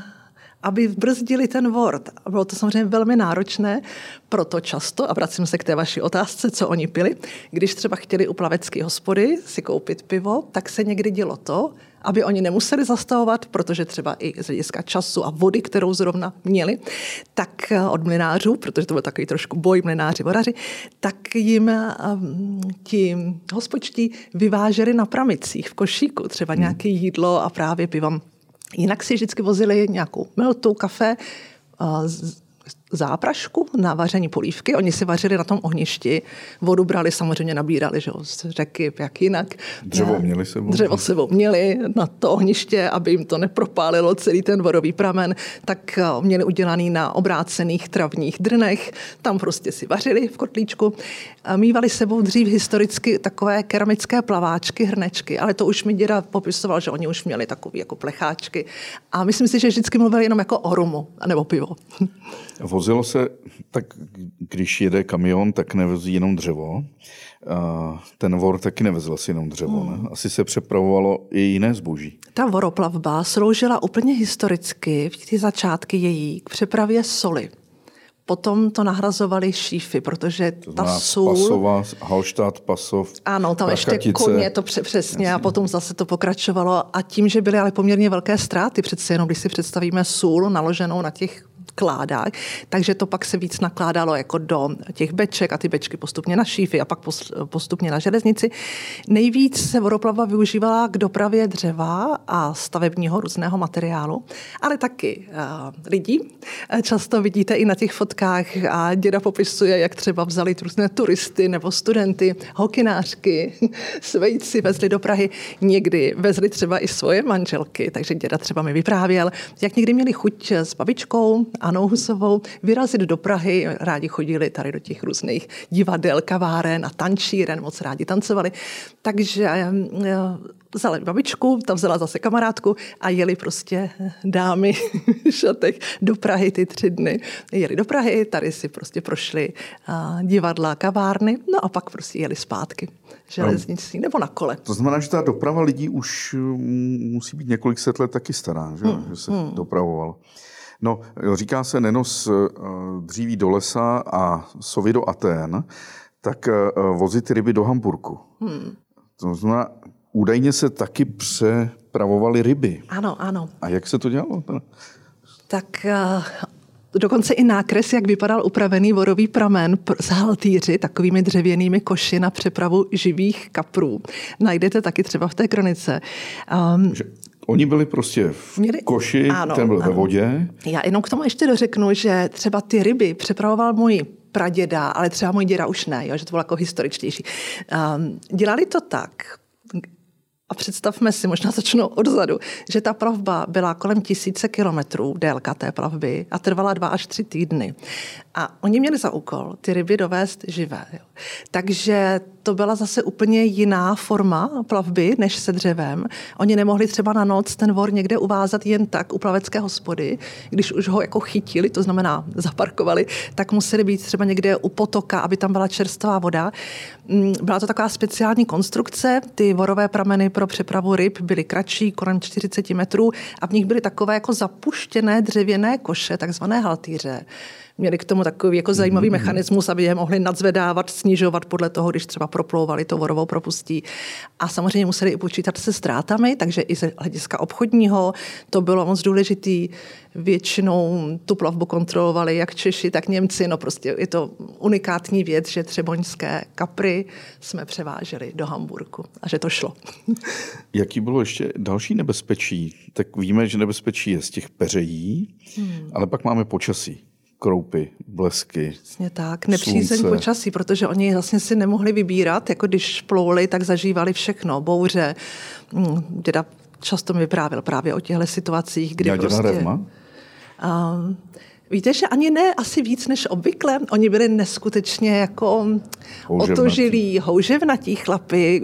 aby brzdili ten Word. A bylo to samozřejmě velmi náročné, proto často, a vracím se k té vaší otázce, co oni pili, když třeba chtěli u plavecké hospody si koupit pivo, tak se někdy dělo to, aby oni nemuseli zastavovat, protože třeba i z hlediska času a vody, kterou zrovna měli, tak eh, od mlinářů, protože to byl takový trošku boj mlináři, vodaři, tak jim um, ti hospodští vyváželi na pramicích v košíku třeba hmm. nějaké jídlo a právě pivom Jinak si vždycky vozili nějakou meltu, kafe, záprašku na vaření polívky. Oni si vařili na tom ohništi. Vodu brali, samozřejmě nabírali že, z řeky, jak jinak. Dřevo měli sebou. Dřevo sebou měli na to ohniště, aby jim to nepropálilo celý ten vodový pramen, tak eh, měli udělaný na obrácených travních drnech. Tam prostě si vařili v kotlíčku. Mývali sebou dřív historicky takové keramické plaváčky, hrnečky, ale to už mi děda popisoval, že oni už měli takové jako plecháčky. A myslím si, že vždycky mluvili jenom jako o rumu nebo pivo. Vozilo se, tak když jede kamion, tak nevezí jenom dřevo. Ten vor taky nevezl asi jenom dřevo. Hmm. Ne? Asi se přepravovalo i jiné zboží. Ta voroplavba sloužila úplně historicky v ty začátky její k přepravě soli. Potom to nahrazovali šífy, protože to ta sůl... Pasova, Halštát, Pasov, Ano, tam ještě koně, to přesně, a potom zase to pokračovalo. A tím, že byly ale poměrně velké ztráty, přece jenom když si představíme sůl naloženou na těch kládách, takže to pak se víc nakládalo jako do těch beček a ty bečky postupně na šífy a pak postupně na železnici. Nejvíc se vodoplava využívala k dopravě dřeva a stavebního různého materiálu, ale taky uh, lidí. Často vidíte i na těch fotkách a děda popisuje, jak třeba vzali různé turisty nebo studenty, hokinářky, svejci vezli do Prahy, někdy vezli třeba i svoje manželky, takže děda třeba mi vyprávěl, jak někdy měli chuť s babičkou Anou Husovou vyrazit do Prahy. Rádi chodili tady do těch různých divadel, kaváren a tančíren, moc rádi tancovali. Takže eh, vzali babičku, ta vzala zase kamarádku a jeli prostě dámy v šatech do Prahy ty tři dny. Jeli do Prahy, tady si prostě prošli divadla, kavárny, no a pak prostě jeli zpátky železnicí nebo na kole. To znamená, že ta doprava lidí už mm, musí být několik set let taky stará, že, hmm. že se hmm. dopravovalo. No, říká se nenos eh, dříví do lesa a sovy do Atén, tak eh, vozit ryby do Hamburku. Hmm. To znamená, údajně se taky přepravovaly ryby. Ano, ano. A jak se to dělalo? Tak uh, dokonce i nákres, jak vypadal upravený vorový pramen z haltýři, takovými dřevěnými koši na přepravu živých kaprů. Najdete taky třeba v té kronice. Um, Oni byli prostě v Měli... koši, ano, ten byl ano. ve vodě. Já jenom k tomu ještě dořeknu, že třeba ty ryby přepravoval můj praděda, ale třeba můj děda už ne, jo, že to bylo jako historičtější. Um, dělali to tak, a představme si, možná začnu odzadu, že ta plavba byla kolem tisíce kilometrů, délka té plavby, a trvala dva až tři týdny. A oni měli za úkol ty ryby dovést živé. Jo. Takže to byla zase úplně jiná forma plavby než se dřevem. Oni nemohli třeba na noc ten vor někde uvázat jen tak u plavecké hospody. Když už ho jako chytili, to znamená zaparkovali, tak museli být třeba někde u potoka, aby tam byla čerstvá voda. Mm, byla to taková speciální konstrukce. Ty vorové prameny pro přepravu ryb byly kratší, kolem 40 metrů a v nich byly takové jako zapuštěné dřevěné koše, takzvané haltýře měli k tomu takový jako zajímavý mm-hmm. mechanismus, aby je mohli nadzvedávat, snižovat podle toho, když třeba proplouvali to vorovou propustí. A samozřejmě museli i počítat se ztrátami, takže i z hlediska obchodního to bylo moc důležitý. Většinou tu plavbu kontrolovali jak Češi, tak Němci. No prostě je to unikátní věc, že třeboňské kapry jsme převáželi do Hamburku a že to šlo. Jaký bylo ještě další nebezpečí? Tak víme, že nebezpečí je z těch peřejí, hmm. ale pak máme počasí kroupy, blesky. Přesně tak, nepřízeň slunce. počasí, protože oni vlastně si nemohli vybírat, jako když plouli, tak zažívali všechno, bouře. Děda často mi vyprávěl právě o těchto situacích, kdy Já prostě... Revma? Um, Víte, že ani ne asi víc než obvykle. Oni byli neskutečně jako otožilí, houževnatí chlapy.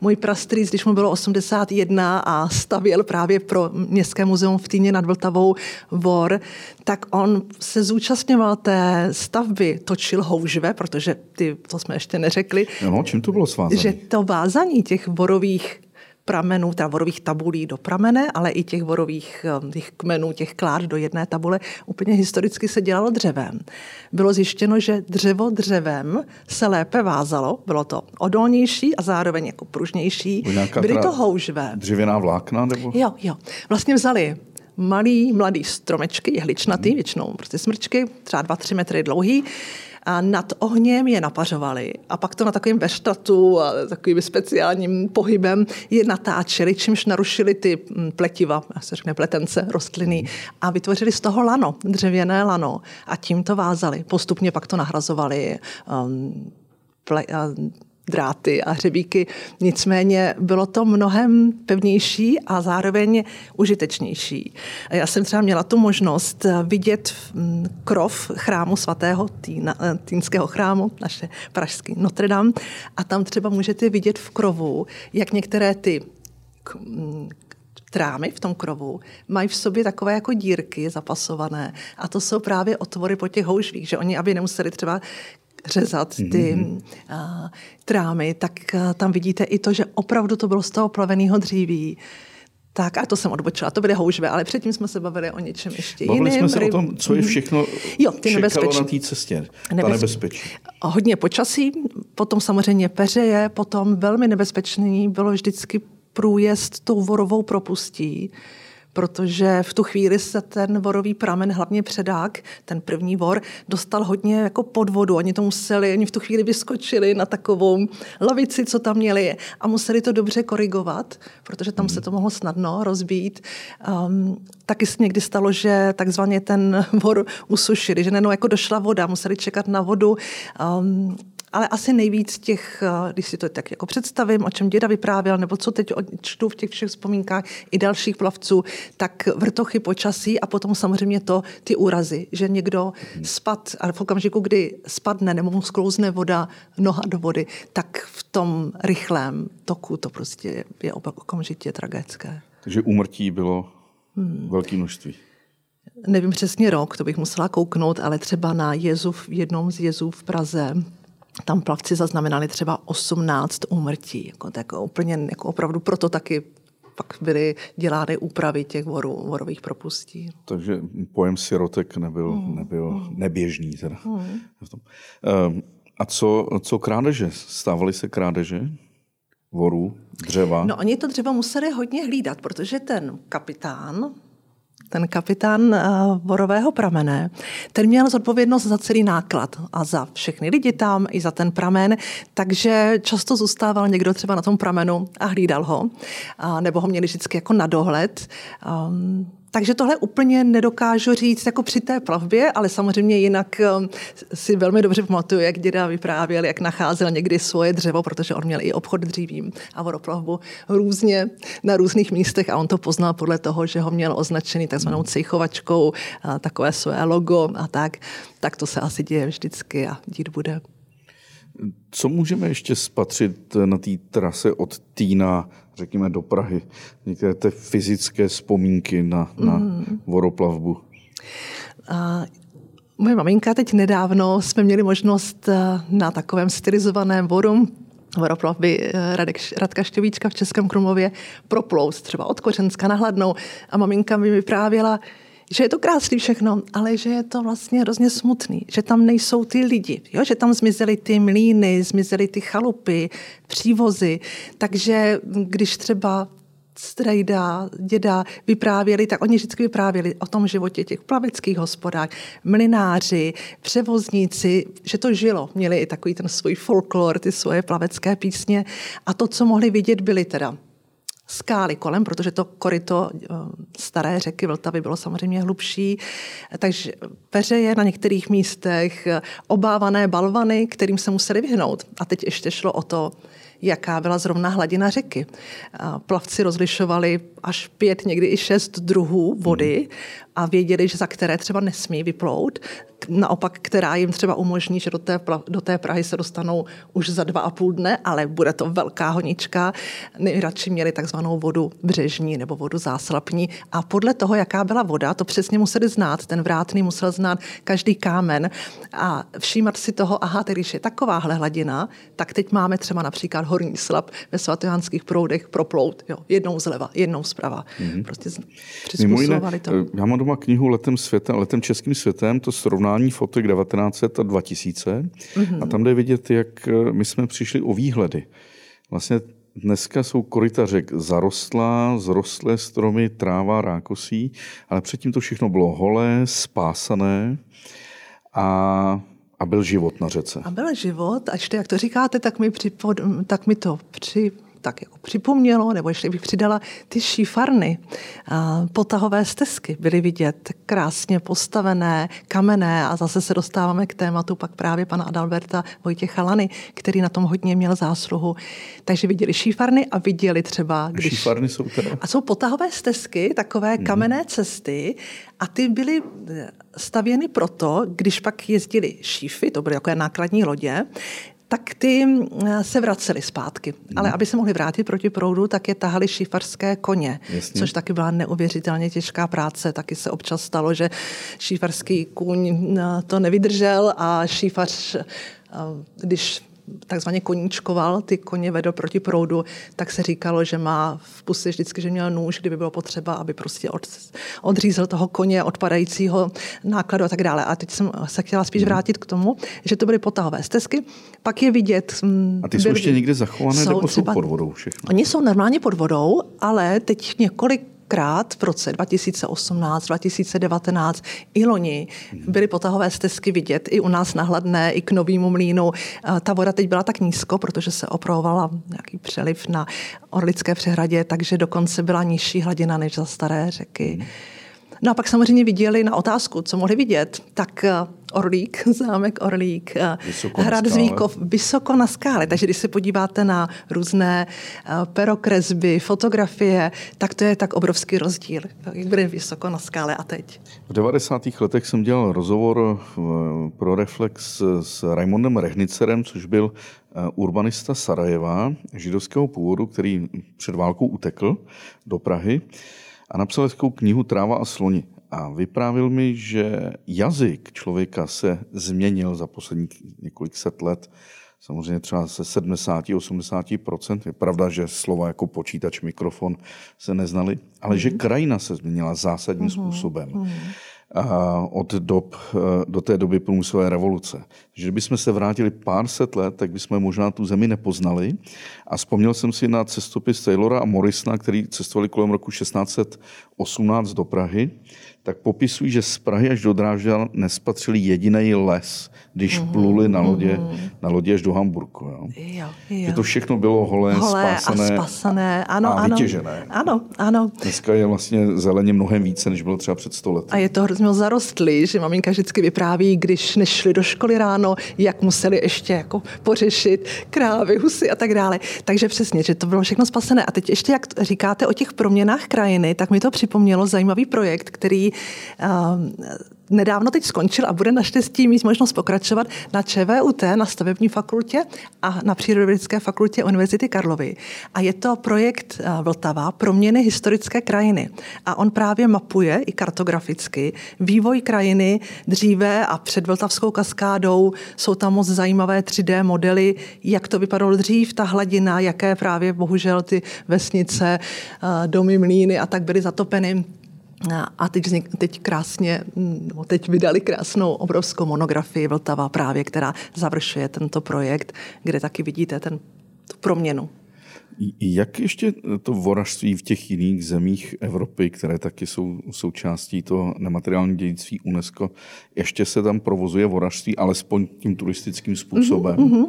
Můj prastrýc, když mu bylo 81 a stavěl právě pro Městské muzeum v Týně nad Vltavou vor, tak on se zúčastňoval té stavby, točil houžve, protože ty, to jsme ještě neřekli. No, čím to bylo svázané? Že to vázaní těch borových pramenů, teda vorových tabulí do pramene, ale i těch vorových eh, těch kmenů, těch klád do jedné tabule, úplně historicky se dělalo dřevem. Bylo zjištěno, že dřevo dřevem se lépe vázalo, bylo to odolnější a zároveň jako pružnější. Byly to houžvé. Dřevěná vlákna? Nebo? Jo, jo. Vlastně vzali malý, mladý stromečky, jehličnatý, hmm. většinou prostě smrčky, třeba 2-3 metry dlouhý, a nad ohněm je napařovali a pak to na takovém veštatu a takovým speciálním pohybem je natáčeli, čímž narušili ty mm, pletiva, a se řekne pletence, rostliny a vytvořili z toho lano, dřevěné lano a tím to vázali. Postupně pak to nahrazovali um, ple, dráty a hřebíky. Nicméně bylo to mnohem pevnější a zároveň užitečnější. Já jsem třeba měla tu možnost vidět mm, krov chrámu svatého Týna, eh, Týnského chrámu, naše pražský Notre Dame, a tam třeba můžete vidět v krovu, jak některé ty mm, trámy v tom krovu mají v sobě takové jako dírky zapasované a to jsou právě otvory po těch houžvích, že oni, aby nemuseli třeba řezat ty mm-hmm. uh, trámy, tak uh, tam vidíte i to, že opravdu to bylo z toho plaveného dříví. Tak a to jsem odbočila, to byly houžve, ale předtím jsme se bavili o něčem ještě bavili jiném. jsme se o tom, co je mhm. všechno jo, ty nebezpečí. na té cestě, ta Nebez... nebezpečí. Hodně počasí, potom samozřejmě peřeje, potom velmi nebezpečný bylo vždycky průjezd tou vorovou propustí protože v tu chvíli se ten vorový pramen, hlavně předák, ten první vor, dostal hodně jako pod vodu. Oni to museli, oni v tu chvíli vyskočili na takovou lavici, co tam měli a museli to dobře korigovat, protože tam se to mohlo snadno rozbít. Um, taky se někdy stalo, že takzvaně ten vor usušili, že nenou jako došla voda, museli čekat na vodu. Um, ale asi nejvíc těch, eh, když si to tak jako představím, o čem děda vyprávěl, nebo co teď čtu v těch všech vzpomínkách i dalších plavců, tak vrtochy počasí a potom samozřejmě to, ty úrazy, že někdo spad, a v okamžiku, kdy spadne nebo mu sklouzne voda, noha do vody, tak v tom rychlém toku to prostě je okamžitě tragické. Takže úmrtí bylo hmm. velké množství. Nevím přesně rok, to bych musela kouknout, ale třeba na jezu, v jednom z jezů v Praze tam plavci zaznamenali třeba 18 úmrtí. Jako, tak úplně jako opravdu proto taky pak byly dělány úpravy těch voru, vorových propustí. Takže pojem sirotek nebyl, hmm. nebyl hmm. neběžný. Teda. Hmm. Um, a co, co krádeže? Stávaly se krádeže? Vorů, dřeva? No oni to dřevo museli hodně hlídat, protože ten kapitán, ten kapitán Borového eh, pramene, ten měl zodpovědnost za celý náklad a za všechny lidi tam, i za ten pramen, takže často zůstával někdo třeba na tom pramenu a hlídal ho, nebo ho měli vždycky jako na dohled. Um, takže tohle úplně nedokážu říct jako při té plavbě, ale samozřejmě jinak um, si velmi dobře pamatuju, jak děda vyprávěl, jak nacházel někdy svoje dřevo, protože on měl i obchod dřívím a vodoplavbu různě na různých místech a on to poznal podle toho, že ho měl označený takzvanou cejchovačkou, takové své logo a tak. Tak to se asi děje vždycky a dít bude. Co můžeme ještě spatřit na té trase od Týna, řekněme, do Prahy? Některé ty fyzické vzpomínky na, na mm. voroplavbu. A moje maminka teď nedávno jsme měli možnost eh, na takovém stylizovaném voru voroplavby eh, Radek, Radka Štěvíčka v Českém Krumlově proploust třeba od Kořenska na Hladnou a maminka mi vyprávěla, že je to krásný všechno, ale že je to vlastně hrozně smutný, že tam nejsou ty lidi, jo? že tam zmizely ty mlíny, zmizely ty chalupy, přívozy, takže když třeba strejda, děda vyprávěli, tak oni vždycky vyprávěli o tom životě těch plaveckých hospodách, mlináři, převozníci, že to žilo. Měli i takový ten svůj folklor, ty svoje plavecké písně a to, co mohli vidět, byly teda skály kolem, protože to koryto eh, staré řeky Vltavy bylo samozřejmě hlubší, takže peřeje na některých místech, eh, obávané balvany, kterým se museli vyhnout. A teď ještě šlo o to, jaká byla zrovna hladina řeky. Plavci rozlišovali až pět, někdy i šest druhů vody a věděli, že za které třeba nesmí vyplout, naopak, která jim třeba umožní, že do té, do té Prahy se dostanou už za dva a půl dne, ale bude to velká honička. Nejradši měli takzvanou vodu břežní nebo vodu záslapní a podle toho, jaká byla voda, to přesně museli znát. Ten vrátný musel znát každý kámen a všímat si toho, aha, tedy když je takováhle hladina, tak teď máme třeba například horní slab ve svatojánských proudech proplout. Jo, jednou zleva, jednou zprava. Mm-hmm. Prostě přizpůsobovali to. Eh, já mám doma knihu Letem světem, Letem českým světem, to srovnání fotek 1900 a 2000. Mm-hmm. A tam jde vidět, jak eh, my jsme přišli o výhledy. Vlastně dneska jsou koryta řek zarostlá, zrostlé stromy, tráva, rákosí, ale předtím to všechno bylo holé, spásané a a byl život na řece. A byl život, a ještě jak to říkáte, tak mi, připod, tak mi to při, tak jako připomnělo, nebo ještě bych přidala ty šífarny. Potahové stezky byly vidět krásně postavené, kamenné a zase se dostáváme k tématu pak právě pana Adalberta Vojtěcha Lany, který na tom hodně měl zásluhu. Takže viděli šífarny a viděli třeba... Když... Šífarny jsou teda... A jsou potahové stezky, takové hmm. kamenné cesty a ty byly stavěny proto, když pak jezdili šífy, to byly jako nákladní lodě, tak ty eh, se vracely zpátky. Hmm. Ale aby se mohli vrátit proti proudu, tak je tahali šífarské koně, Jasně. což taky byla neuvěřitelně těžká práce. Taky se občas stalo, že šífarský kůň eh, to nevydržel a šífař, když takzvaně koníčkoval, ty koně vedl proti proudu, tak se říkalo, že má v puse vždycky, že měl nůž, kdyby bylo potřeba, aby prostě od, odřízl toho koně odpadajícího nákladu a tak dále. A teď jsem se chtěla spíš mhm. vrátit k tomu, že to byly potahové stezky. Pak je vidět... Mm, a ty jsou ještě někde zachované, jsou nebo jsou pod vodou všechno? Oni jsou normálně pod vodou, ale teď několik krát v roce 2018, 2019 i loni byly potahové stezky vidět i u nás na Hladné, i k Novému mlínu. Ta voda teď byla tak nízko, protože se opravovala nějaký přeliv na Orlické přehradě, takže dokonce byla nižší hladina než za staré řeky. No a pak samozřejmě viděli na otázku, co mohli vidět, tak Orlík, zámek Orlík, eh, vysoko hrad Zvíkov, vysoko na skále. Takže když se podíváte na různé eh, perokresby, fotografie, tak to je tak obrovský rozdíl, jak bude vysoko na skále a teď. V 90. letech jsem dělal rozhovor eh, pro Reflex s Raimondem Rehnicerem, což byl urbanista Sarajeva, židovského původu, který před válkou utekl do Prahy a napsal knihu Tráva a sloni. A vyprávil mi, že jazyk člověka se změnil za posledních několik set let. Samozřejmě třeba se 70-80%. Je pravda, že slova jako počítač, mikrofon se neznali, ale mm-hmm. že mhm. krajina se změnila zásadním mm-hmm. způsobem. Mm-hmm od dob, eh, do té doby průmyslové revoluce. Takže kdybychom se vrátili pár set let, tak bychom možná tu zemi nepoznali. A vzpomněl jsem si na cestopis Taylora a Morrisona, který cestovali kolem roku 1618 do Prahy tak popisují, že z Prahy až do Drážďan nespatřili jediný les, když mm-hmm. pluli na lodě, mm-hmm. na lodě až do Hamburku. Jo? Jo, jo. Že to všechno bylo holé, holé spásané, a spasané ano, a ano, vytěžené. Ano, ano. Dneska je vlastně zeleně mnohem více, než bylo třeba před stolety. A je to hrozně zarostlý, že maminka vždycky vypráví, když nešli do školy ráno, jak museli ještě jako pořešit krávy, husy a tak dále. Takže přesně, že to bylo všechno spasené. A teď ještě, jak říkáte o těch proměnách krajiny, tak mi to připomnělo zajímavý projekt, který nedávno teď skončil a bude naštěstí mít možnost pokračovat na ČVUT, na stavební fakultě a na Přírodovědecké fakultě Univerzity Karlovy. A je to projekt Vltava Proměny historické krajiny. A on právě mapuje i kartograficky vývoj krajiny dříve a před Vltavskou kaskádou. Jsou tam moc zajímavé 3D modely, jak to vypadalo dřív, ta hladina, jaké právě bohužel ty vesnice, domy, mlíny a tak byly zatopeny A teď, vznik, teď krásně, no teď vydali krásnou obrovskou monografii Vltava právě, která završuje tento projekt, kde taky vidíte ten, tu proměnu. Jak ještě to voražství v těch jiných zemích Evropy, které taky jsou součástí toho nemateriální dědictví UNESCO, ještě se tam provozuje voražství, alespoň tím turistickým způsobem? Mm-hmm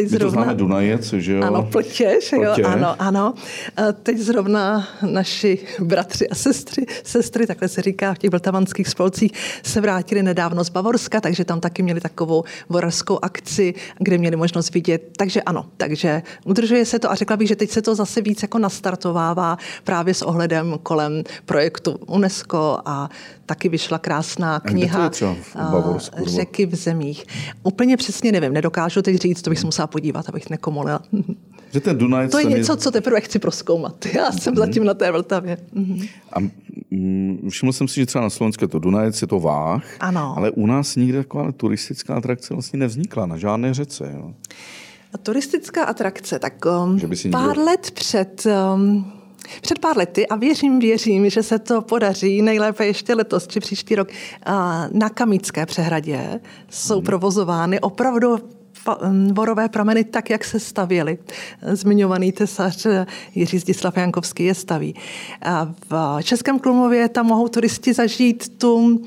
teď zrovna... My to známe Dunajec, že jo? Ano, Pltě, že jo, ano, ano. A teď zrovna naši bratři a sestry, sestry, takhle se říká v těch vltavanských spolcích, se vrátili nedávno z Bavorska, takže tam taky měli takovou vorařskou akci, kde měli možnost vidět. Takže ano, takže udržuje se to a řekla bych, že teď se to zase víc jako nastartovává právě s ohledem kolem projektu UNESCO a taky vyšla krásná kniha v Bavorsku, Řeky v zemích. Úplně přesně nevím, nedokážu teď říct, to bych se musela podívat, abych nekomolila. Že ten Dunaj to je něco, je... co teprve chci proskoumat. Já jsem mm-hmm. zatím na té Vltavě. Mm-hmm. A mm, všiml jsem si, že třeba na Slovensku je to Dunajec, je to Váh, ano. ale u nás nikde taková turistická atrakce vlastně nevznikla na žádné řece. Jo. A turistická atrakce, tak um, pár někdo... let před... Um, před pár lety a věřím, věřím, že se to podaří nejlépe ještě letos či příští rok. Na Kamické přehradě jsou hmm. provozovány opravdu vorové prameny tak, jak se stavěly. Zmiňovaný tesař Jiří Zdislav Jankovský je staví. V Českém Klumově tam mohou turisti zažít tu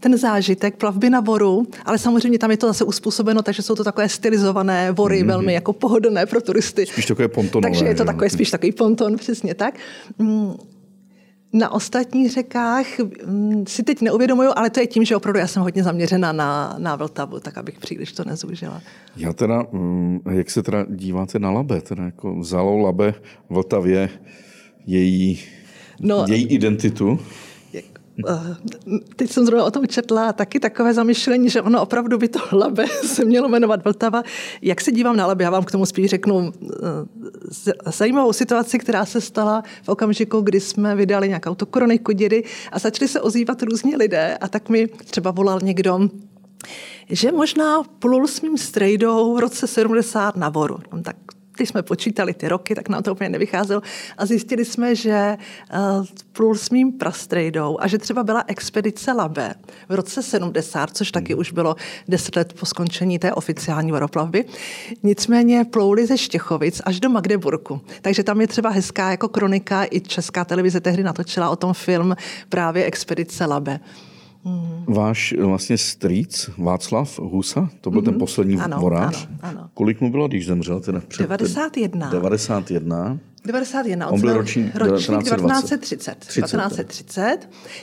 ten zážitek plavby na voru, ale samozřejmě tam je to zase uspůsobeno, takže jsou to takové stylizované vory, mm-hmm. velmi jako pohodlné pro turisty. Spíš takové pontonové. Takže je to takové spíš takový ponton, přesně tak. Mm, na ostatních řekách mm, si teď neuvědomuju, ale to je tím, že opravdu já jsem hodně zaměřena na, na Vltavu, tak abych příliš to nezúžila. Já teda, mm, jak se teda díváte na Labe? Teda jako vzalo Labe Vltavě její, no, její identitu? Eh, teď jsem zrovna o tom četla taky takové zamyšlení, že ono opravdu by to Labe se mělo jmenovat Vltava. Jak se dívám na Labe, já vám k tomu spíš řeknu eh, zajímavou situaci, která se stala v okamžiku, kdy jsme vydali nějakou kroniku dědy a začali se ozývat různí lidé a tak mi třeba volal někdo, že možná plul s mým strejdou v roce 70 na voru. No, tak když jsme počítali ty roky, tak nám to úplně nevycházelo a zjistili jsme, že uh, plul s mým prastrejdou a že třeba byla expedice Labe v roce 70, což taky už bylo deset let po skončení té oficiální varoplavby. Nicméně plouli ze Štěchovic až do Magdeburku. Takže tam je třeba hezká jako kronika, i česká televize tehdy natočila o tom film právě Expedice Labe. Hmm. Váš vlastně strýc Václav Husa, to byl mm-hmm. ten mhm. poslední ano, vorář. Ano, ano. Kolik mu bylo, když zemřel? Teda před 91. 91. 91. On byl ročník, ročník 1930. 1930.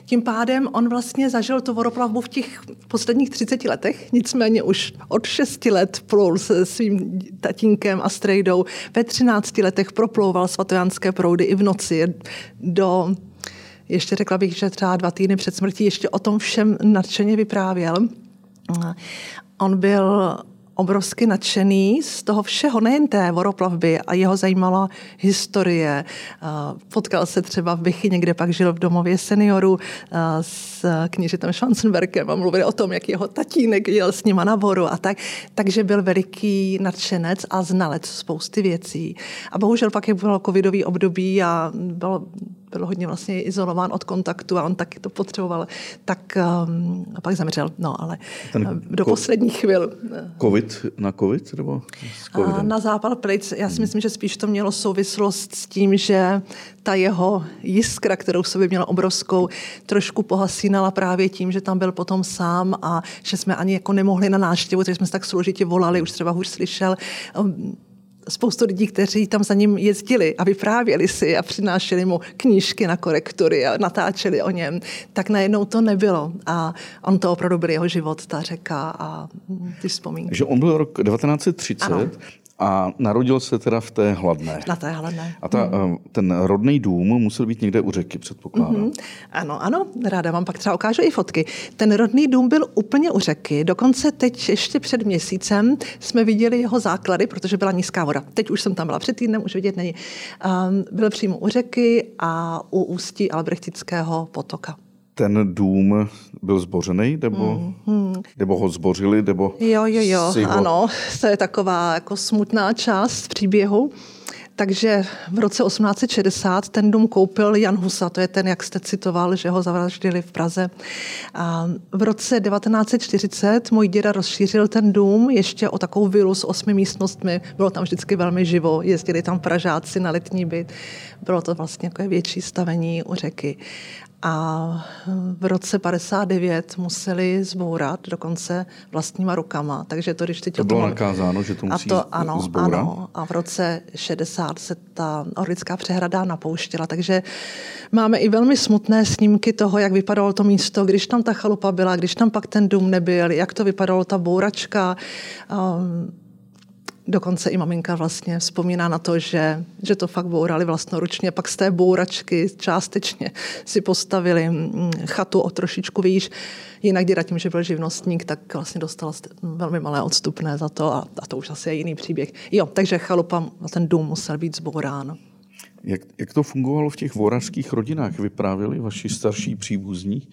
Tím pádem on vlastně zažil tu voroplavbu v těch posledních 30 letech, nicméně už od 6 let plul se svým tatínkem a strejdou. Ve 13 letech proplouval svatojánské proudy i v noci do ještě řekla bych, že třeba dva týdny před smrtí ještě o tom všem nadšeně vyprávěl. On byl obrovsky nadšený z toho všeho, nejen té voroplavby a jeho zajímala historie. Potkal se třeba v Bychy, někde pak žil v domově seniorů s kněžitem Schwanzenbergem a mluvil o tom, jak jeho tatínek jel s nima na voru a tak. Takže byl veliký nadšenec a znalec spousty věcí. A bohužel pak je bylo covidový období a bylo byl hodně vlastně izolován od kontaktu a on taky to potřeboval, tak um, a pak zemřel. No, ale Ten eh, do ko- posledních chvil. Eh, covid na covid nebo s A na zápal plic. Já si hmm. myslím, že spíš to mělo souvislost s tím, že ta jeho jiskra, kterou sobě měl obrovskou, trošku pohasínala právě tím, že tam byl potom sám a že jsme ani jako nemohli na návštěvu, takže jsme se tak složitě volali, už třeba hůř slyšel um, spoustu lidí, kteří tam za ním jezdili a vyprávěli si a přinášeli mu knížky na korektory a natáčeli o něm, tak najednou to nebylo. A on to opravdu byl jeho život, ta řeka a ty vzpomínky. Že on byl rok 1930 ano a narodil se teda v té hladné. Na té hladné. A ta, mm. ten rodný dům musel být někde u řeky, předpokládám. Mm-hmm. Ano, ano, ráda vám pak třeba ukážu i fotky. Ten rodný dům byl úplně u řeky, dokonce teď ještě před měsícem jsme viděli jeho základy, protože byla nízká voda. Teď už jsem tam byla před týdnem, už vidět není. Um, byl přímo u řeky a u ústí Albrechtického potoka ten dům byl zbořený, nebo, mm-hmm. nebo ho zbořili, nebo... Jo, jo, jo, ho... ano, to je taková jako smutná část příběhu. takže v roce 1860 ten dům koupil Jan Husa, to je ten, jak jste citoval, že ho zavraždili v Praze. A v roce 1940 můj děda rozšířil ten dům ještě o takovou vilu s osmi místnostmi. Bylo tam vždycky velmi živo, jezdili tam Pražáci na letní byt. Bylo to vlastně jako větší stavení u řeky. A v roce 59 museli zbourat dokonce vlastníma rukama. Takže to, když teď to bylo tom... nakázáno, že to musí a to, ano, zbourat? Ano. A v roce 60 se ta orlická přehrada napouštěla. Takže máme i velmi smutné snímky toho, jak vypadalo to místo, když tam ta chalupa byla, když tam pak ten dům nebyl, jak to vypadalo ta bouračka. Um, Dokonce i maminka vlastně vzpomíná na to, že, že to fakt bourali vlastnoručně. Pak z té bouračky částečně si postavili mm, chatu o trošičku výš. Jinak děda tím, že byl živnostník, tak vlastně dostal velmi malé odstupné za to a, a to už asi je jiný příběh. Jo, takže chalupa, ten dům musel být zbourán. Jak, jak to fungovalo v těch vorařských rodinách? Vyprávěli vaši starší příbuzní?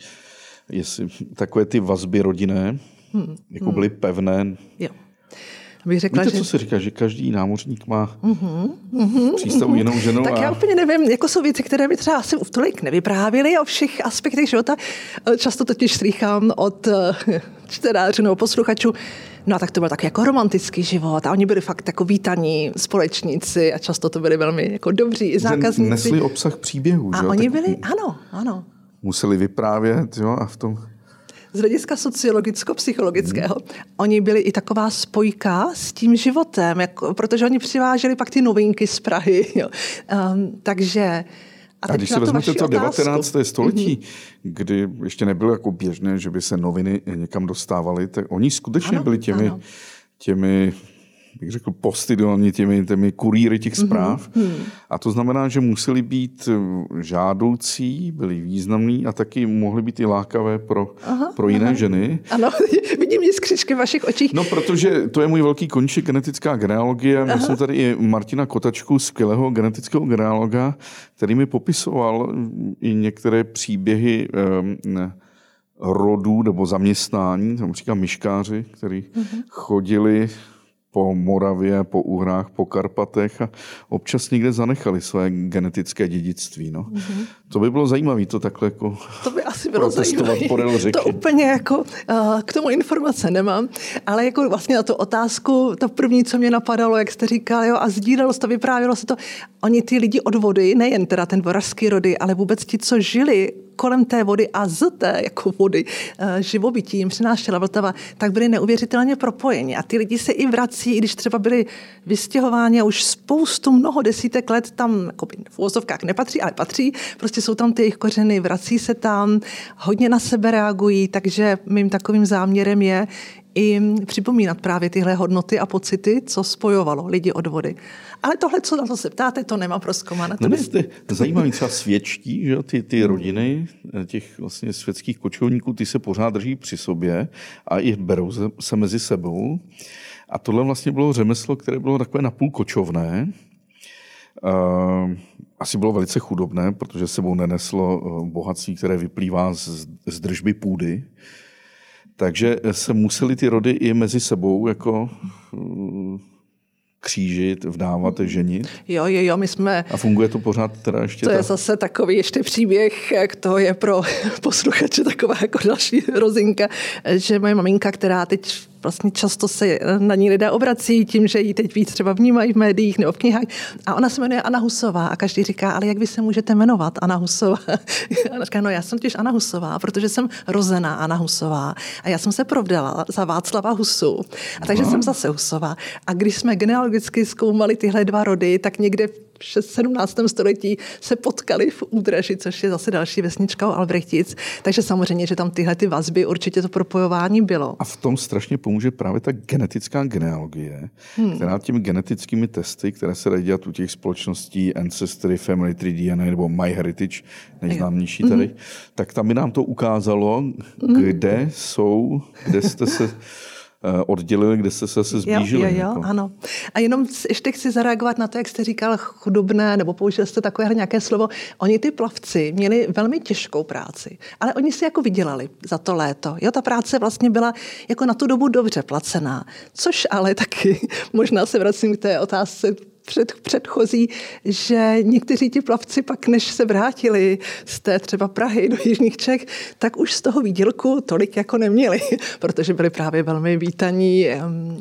Jestli takové ty vazby rodinné, hmm, jako hmm. byly pevné? Jo bych řekla, Víte, že... co se říká, že každý námořník má uh-huh, uh-huh, přístavu uh-huh. jinou ženou? Tak a... já úplně nevím, jako jsou věci, které by třeba asi tolik nevyprávěly o všech aspektech života. Často totiž slýchám od eh, čtenářů nebo posluchačů, No a tak to byl tak jako romantický život a oni byli fakt jako vítaní společníci a často to byli velmi jako dobří i zákazníci. Nesli obsah příběhů, A že? oni tak byli, ano, ano. Museli vyprávět, jo, a v tom z hlediska sociologicko-psychologického, hmm. oni byli i taková spojka s tím životem, jako, protože oni přiváželi pak ty novinky z Prahy. Jo. Um, takže a, a když si vezmete to 19. století, mm-hmm. kdy ještě nebylo jako běžné, že by se noviny někam dostávaly, tak oni skutečně ano, byli těmi, ano. těmi bych řekl, postidoni těmi, těmi kurýry těch mhm, zpráv. Mm-hmm. A to znamená, že museli být eh, žádoucí, byli významní a taky mohli být i lákavé pro, aha, pro jiné aha. ženy. Ano, vidím jiskřičky v vašich očích. No, protože to je můj velký končík genetická genealogie. Měl jsem tady i Martina Kotačku, skvělého genetického genealoga, který mi popisoval i některé příběhy um, rodů nebo zaměstnání, tam říkám myškáři, kteří uh-huh. chodili po Moravě, po Uhrách, po Karpatech a občas někde zanechali své genetické dědictví. No. Mm-hmm. To by bylo zajímavé to takhle jako To by asi bylo zajímavé. To úplně jako uh, k tomu informace nemám, ale jako vlastně na tu otázku, to první, co mě napadalo, jak jste říkal, jo, a sdílelo se to, vyprávělo se to, oni ty lidi od vody, nejen teda ten vorařský rody, ale vůbec ti, co žili kolem té vody a z té jako vody eh, živobytí jim přinášela Vltava, tak byli neuvěřitelně propojeni. A ty lidi se i vrací, i když třeba byli vystěhováni a už spoustu, mnoho desítek let tam jako v úvozovkách nepatří, ale patří. Prostě jsou tam ty jejich kořeny, vrací se tam, hodně na sebe reagují, takže mým takovým záměrem je i připomínat právě tyhle hodnoty a pocity, co spojovalo lidi od vody. Ale tohle, co na to se ptáte, to nemám proskoumané. No, jste, to zajímavé třeba svědčtí, že ty, ty rodiny těch vlastně světských kočovníků, ty se pořád drží při sobě a i berou se mezi sebou. A tohle vlastně bylo řemeslo, které bylo takové napůl kočovné. Asi bylo velice chudobné, protože sebou neneslo eh, bohatství, které vyplývá z, z držby půdy. Takže se museli ty rody i mezi sebou jako eh, křížit, vdávat, ženit. Jo, jo, jo, my jsme... A funguje to pořád teda ještě? To ta... je zase takový ještě příběh, jak to je pro posluchače taková jako další rozinka, že moje maminka, která teď vlastně často se na ní lidé obrací tím, že ji teď víc třeba vnímají v médiích nebo v knihách. A ona se jmenuje Anna Husová a každý říká, ale jak vy se můžete jmenovat Anna Husová? A říká, no já jsem těž Anna Husová, protože jsem rozená Anna Husová a já jsem se provdala za Václava Husu. A takže Aha. jsem zase Husová. A když jsme genealogicky zkoumali tyhle dva rody, tak někde 17. století se potkali v Údraži, což je zase další vesnička o Albrechtic. Takže samozřejmě, že tam tyhle ty vazby, určitě to propojování bylo. A v tom strašně pomůže právě ta genetická genealogie, hmm. která těmi genetickými testy, které se dají dělat u těch společností Ancestry, Family Tree DNA nebo MyHeritage, nejznámější tady, hmm. tak tam by nám to ukázalo, hmm. kde jsou, kde jste se oddělili, kde jste se zase zblížili. Jo, jo, jo, jako. ano. A jenom ještě chci zareagovat na to, jak jste říkal chudobné, nebo použil jste takové nějaké slovo. Oni ty plavci měli velmi těžkou práci, ale oni si jako vydělali za to léto. Jo, ta práce vlastně byla jako na tu dobu dobře placená, což ale taky, možná se vracím k té otázce před, předchozí, že někteří ti plavci pak, než se vrátili z té třeba Prahy do Jižních Čech, tak už z toho výdělku tolik jako neměli, protože byli právě velmi vítaní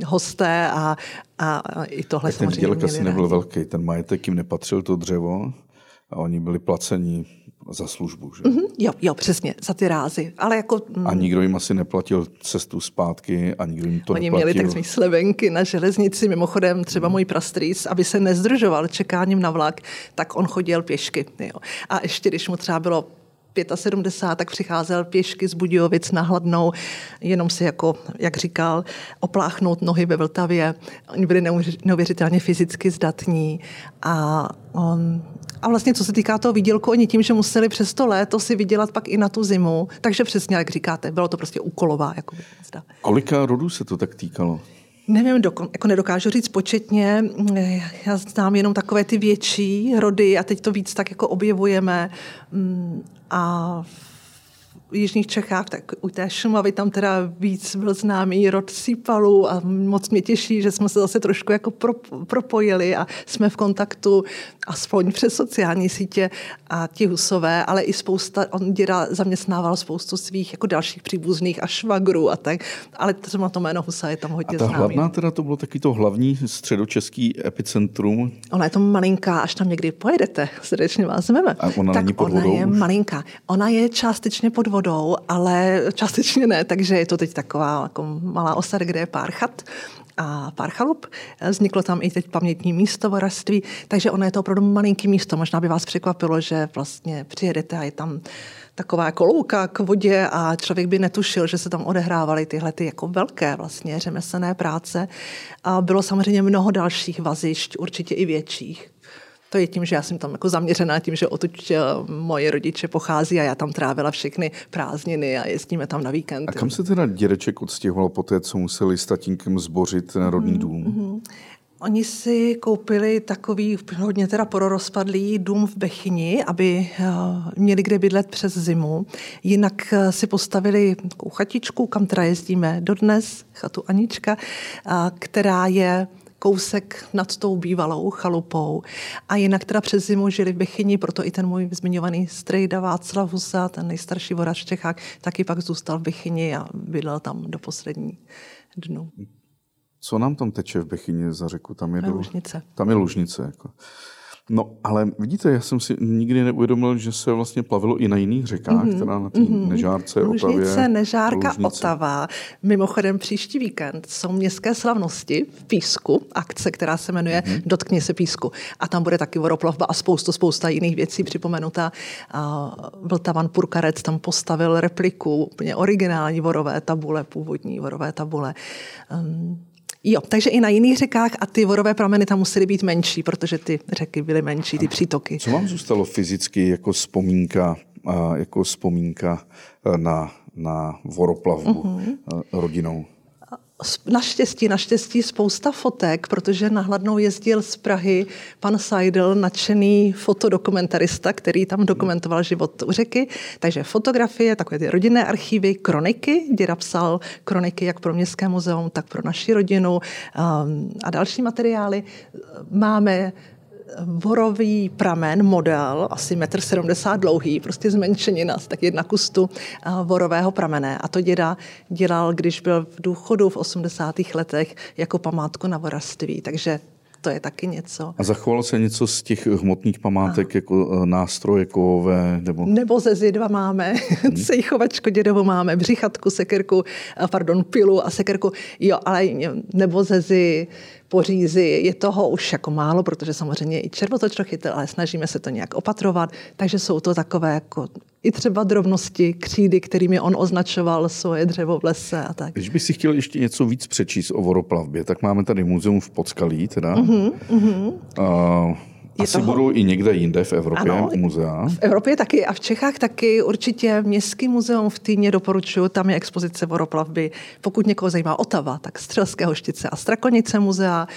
hosté a, a, a i tohle tak ten výdělek asi nebyl velký, ten majetek jim nepatřil to dřevo a oni byli placení za službu. Že? Mm-hmm, jo, jo, přesně, za ty rázy. Ale jako, mm, a nikdo jim asi neplatil cestu zpátky a nikdo jim to Oni neplatil. měli takzvané slevenky na železnici, mimochodem třeba můj prastrýc, aby se nezdržoval čekáním na vlak, tak on chodil pěšky. Jo. A ještě když mu třeba bylo 75, tak přicházel pěšky z Budějovic na hladnou, jenom si jako, jak říkal, opláchnout nohy ve Vltavě. Oni byli neuvěřitelně fyzicky zdatní a on, a vlastně co se týká toho výdělku, oni tím, že museli přes to léto si vydělat pak i na tu zimu, takže přesně, jak říkáte, bylo to prostě úkolová. Jako. Kolika rodů se to tak týkalo? Nevím, dokon, jako nedokážu říct početně. Já znám jenom takové ty větší rody a teď to víc tak jako objevujeme. Mm, a Jižních Čechách, tak u té Šumavy tam teda víc byl známý rod Sípalů a moc mě těší, že jsme se zase trošku jako pro, propojili a jsme v kontaktu aspoň přes sociální sítě a ti husové, ale i spousta, on děda zaměstnával spoustu svých jako dalších příbuzných a švagrů a tak, ale třeba to jméno Husa je tam hodně A ta známý. hlavná teda to bylo taky to hlavní středočeský epicentrum. Ona je to malinká, až tam někdy pojedete, srdečně vás zveme. A ona tak není pod ona je už? malinká. Ona je částečně pod vodou, ale částečně ne, takže je to teď taková jako malá osada, kde je pár chat a pár chalup. Vzniklo tam i teď pamětní místo vorařství, takže ono je to opravdu malinký místo. Možná by vás překvapilo, že vlastně přijedete a je tam taková jako louka k vodě a člověk by netušil, že se tam odehrávaly tyhle ty jako velké vlastně řemeslné práce. A bylo samozřejmě mnoho dalších vazišť, určitě i větších. To je tím, že já jsem tam jako zaměřená tím, že odtud eh, moje rodiče pochází a já tam trávila všechny prázdniny a jezdíme tam na víkend. A kam se teda dědeček odstěhoval po té, co museli s tatínkem zbořit ten rodný dům? Mm-hmm. Oni si koupili takový hodně teda pororozpadlý dům v Bechyni, aby eh, měli kde bydlet přes zimu. Jinak eh, si postavili takovou chatičku, kam teda jezdíme dodnes, chatu Anička, která je kousek nad tou bývalou chalupou. A jinak teda přes zimu žili v Bechyni, proto i ten můj zmiňovaný strejda Václav Husa, ten nejstarší vorač v Čechách, taky pak zůstal v Bechyni a bydlel tam do poslední dnu. Co nám tam teče v Bechyni za řeku? Tam je, je do... Lužnice. Tam je Lužnice. Jako. No, ale vidíte, já jsem si nikdy neuvědomil, že se vlastně plavilo i na jiných řekách, mm-hmm. teda na té mm-hmm. Nežárce, Lužnice, Otavě. Nežárka, Lužnice. Otava. Mimochodem příští víkend jsou městské slavnosti v Písku, akce, která se jmenuje mm-hmm. Dotkni se Písku. A tam bude taky voroplavba a spoustu, spousta jiných věcí připomenuta. A Vltavan Purkarec tam postavil repliku, úplně originální vorové tabule, původní vorové tabule. Um, Jo, takže i na jiných řekách a ty vorové prameny tam musely být menší, protože ty řeky byly menší, ty přítoky. Co vám zůstalo fyzicky jako vzpomínka, jako vzpomínka eh, na, na voroplavbu Mhm. uh-huh. rodinou? Naštěstí, naštěstí spousta fotek, protože na Hladnou jezdil z Prahy pan Seidel, nadšený fotodokumentarista, který tam dokumentoval život u řeky. Takže fotografie, takové ty rodinné archívy, kroniky. Děda psal kroniky jak pro Městské muzeum, tak pro naši rodinu um, a další materiály. Máme vorový pramen, model, asi 1,70 m dlouhý, prostě zmenšenina, tak jedna kustu vorového pramene. A to děda dělal, když byl v důchodu v 80. letech jako památku na vorařství. Takže to je taky něco. A zachovalo se něco z těch hmotných památek, a. jako eh, nástroje kovové? Nebo, nebo ze zidva máme, hmm. sejchovačku dědovu máme, břichatku, sekerku, pardon, pilu a sekerku, jo, ale nebo ze zi, pořízy, je toho už jako málo, protože samozřejmě i červotočrochytel, ale snažíme se to nějak opatrovat, takže jsou to takové jako i třeba drobnosti, křídy, kterými on označoval svoje dřevo v lese a tak. Když bych si chtěl ještě něco víc přečíst o voroplavbě, tak máme tady muzeum v Podskalí, teda. Uh-huh, uh-huh. Uh, Asi toho... budou i někde jinde v Evropě ano, muzea. V Evropě taky a v Čechách taky určitě Městský muzeum v Týně doporučuju, tam je expozice voroplavby. Pokud někoho zajímá Otava, tak Střelské hoštice a Strakonice muzea.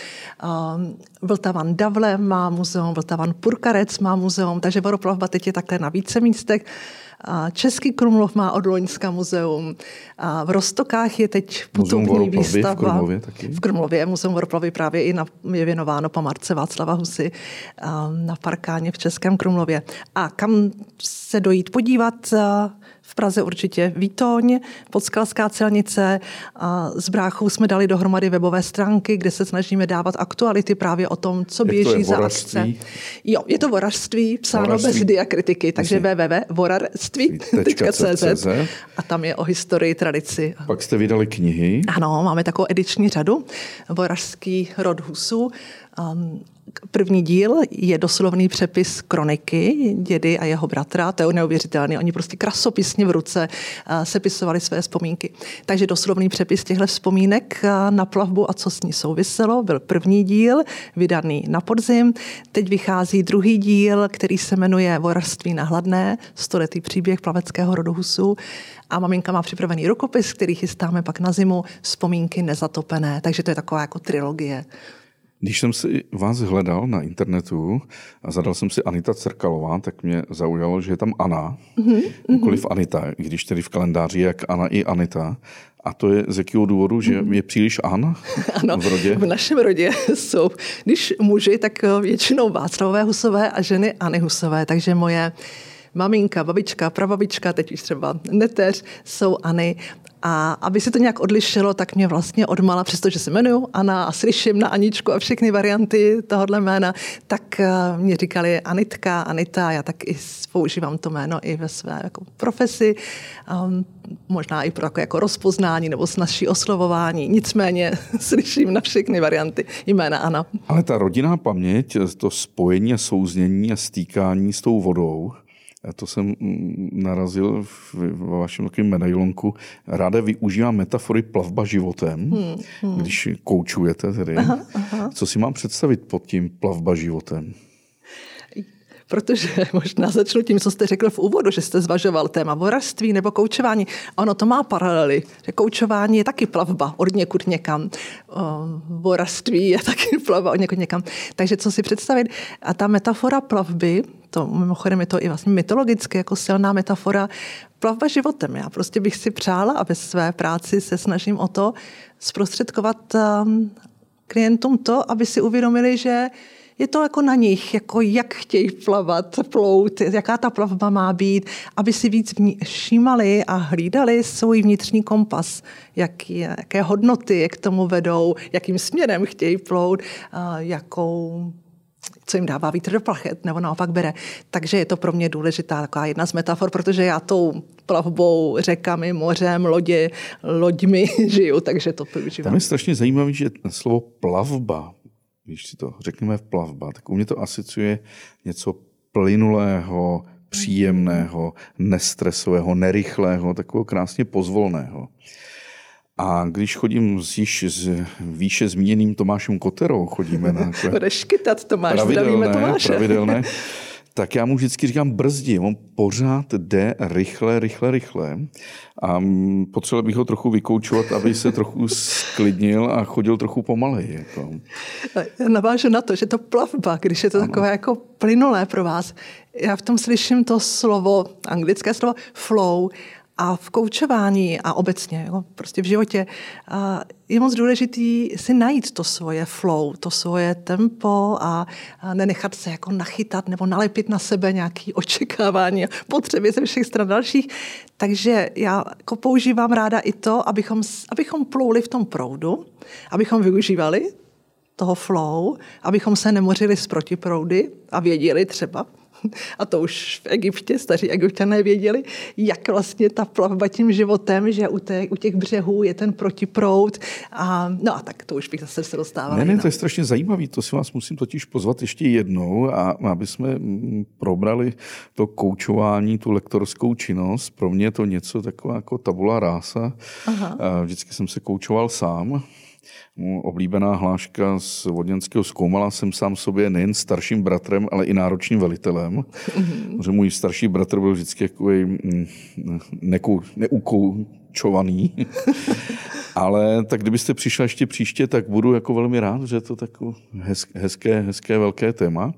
Vltavan Davle má muzeum, Vltavan Purkarec má muzeum, takže vodoplavba teď je takhle na více místech. Český Krumlov má od Loňska muzeum. A v Rostokách je teď putovní výstava. V Krumlově taky? V Krumlově. Muzeum Voroplavy právě i na, je věnováno památce Václava Husy na Parkáně v Českém Krumlově. A kam se dojít podívat? V Praze určitě Vítoň, Podskalská celnice. A s bráchou jsme dali dohromady webové stránky, kde se snažíme dávat aktuality právě o tom, co běží za akce. Jo, je to vorařství, psáno vorařství. bez diakritiky, takže www.vorařství.cz a tam je o historii, tradici. Pak jste vydali knihy. Ano, máme takovou ediční řadu. Vorařský rod Husu. Um, První díl je doslovný přepis kroniky dědy a jeho bratra, to je neuvěřitelné. Oni prostě krasopisně v ruce sepisovali své vzpomínky. Takže doslovný přepis těchto vzpomínek na plavbu a co s ní souviselo byl první díl, vydaný na podzim. Teď vychází druhý díl, který se jmenuje Vorařství na hladné, stoletý příběh plaveckého rodu Husu. A maminka má připravený rukopis, který chystáme pak na zimu, vzpomínky nezatopené. Takže to je taková jako trilogie. Když jsem si vás hledal na internetu a zadal jsem si Anita Crkalová, tak mě zaujalo, že je tam Ana, mm-hmm. nikoliv Anita, když tedy v kalendáři je jak Ana i Anita. A to je z jakého důvodu, že mhm. je příliš An ano, v rodě? v našem rodě jsou, když muži, tak většinou Václavové Husové a ženyAny Husové, takže moje maminka, babička, prababička, teď už třeba neteř, jsou Any. A aby se to nějak odlišilo, tak mě vlastně odmala, přestože se jmenuju Ana a slyším na Aničku a všechny varianty tohohle jména, tak eh, mě říkali Anitka, Anita, já tak i používám to jméno i ve své jako profesi, um, možná i pro jako, jako rozpoznání nebo snažší oslovování. Nicméně slyším na všechny varianty jména Ana. Ale ta rodinná paměť, to spojení a souznění a stýkání s tou vodou, to jsem mm, narazil v, vašem takovém medailonku. Ráda využívám metafory plavba životem, hmm, hmm. když koučujete tedy. Aha, aha. Co si mám představit pod tím plavba životem? Protože možná začnu tím, co jste řekl v úvodu, že jste zvažoval téma vorařství nebo koučování. Ono to má paralely, že koučování je taky plavba od někud někam. Vorařství je taky plavba od někud někam. Takže co si představit? A ta metafora plavby, to mimochodem je to i vlastně mytologicky jako silná metafora, plavba životem. Já prostě bych si přála a ve své práci se snažím o to zprostředkovat um, klientům to, aby si uvědomili, že je to jako na nich, jako jak chtějí plavat, plout, jaká ta plavba má být, aby si víc všímali a hlídali svůj vnitřní kompas, jak je, jaké hodnoty je k tomu vedou, jakým směrem chtějí plout, jakou co jim dává vítr do plachet, nebo naopak bere. Takže je to pro mě důležitá taková jedna z metafor, protože já tou plavbou, řekami, mořem, lodě, loďmi žiju, takže to používám. Tam je strašně zajímavé, že slovo plavba když si to řekneme v plavba, tak u mě to asociuje něco plynulého, příjemného, nestresového, nerychlého, takového krásně pozvolného. A když chodím s již s výše zmíněným Tomášem Koterou, chodíme na Reškytat Tomáš, pravidelné, Tomáše. pravidelné tak já mu vždycky říkám brzdi. On pořád jde rychle, rychle, rychle. A potřeboval bych ho trochu vykoučovat, aby se trochu sklidnil a chodil trochu pomaleji. Jako. Já navážu na to, že to plavba, když je to ano. takové jako plynulé pro vás, já v tom slyším to slovo, anglické slovo flow, a v koučování a obecně, jo, prostě v životě, je moc důležitý si najít to svoje flow, to svoje tempo a, nenechat se jako nachytat nebo nalepit na sebe nějaké očekávání a potřeby ze všech stran dalších. Takže já jako používám ráda i to, abychom, abychom plouli v tom proudu, abychom využívali toho flow, abychom se nemořili z protiproudy a věděli třeba, a to už v Egyptě, staří egyptiané věděli, jak vlastně ta plavba tím životem, že u, té, u těch břehů je ten protiprout. A, no a tak to už bych zase se dostával. Ne, ne, to je strašně zajímavé, to si vás musím totiž pozvat ještě jednou, a aby jsme mm, probrali to koučování, tu lektorskou činnost. Pro mě je to něco taková jako tabula rása. Aha. Vždycky jsem se koučoval sám oblíbená hláška z Vodňanského zkoumala jsem sám sobě nejen starším bratrem, ale i náročným velitelem. Mm-hmm. Že můj starší bratr byl vždycky nekou, neukoučovaný. ale tak kdybyste přišla ještě příště, tak budu jako velmi rád, že je to takové hezké, hezké, velké téma.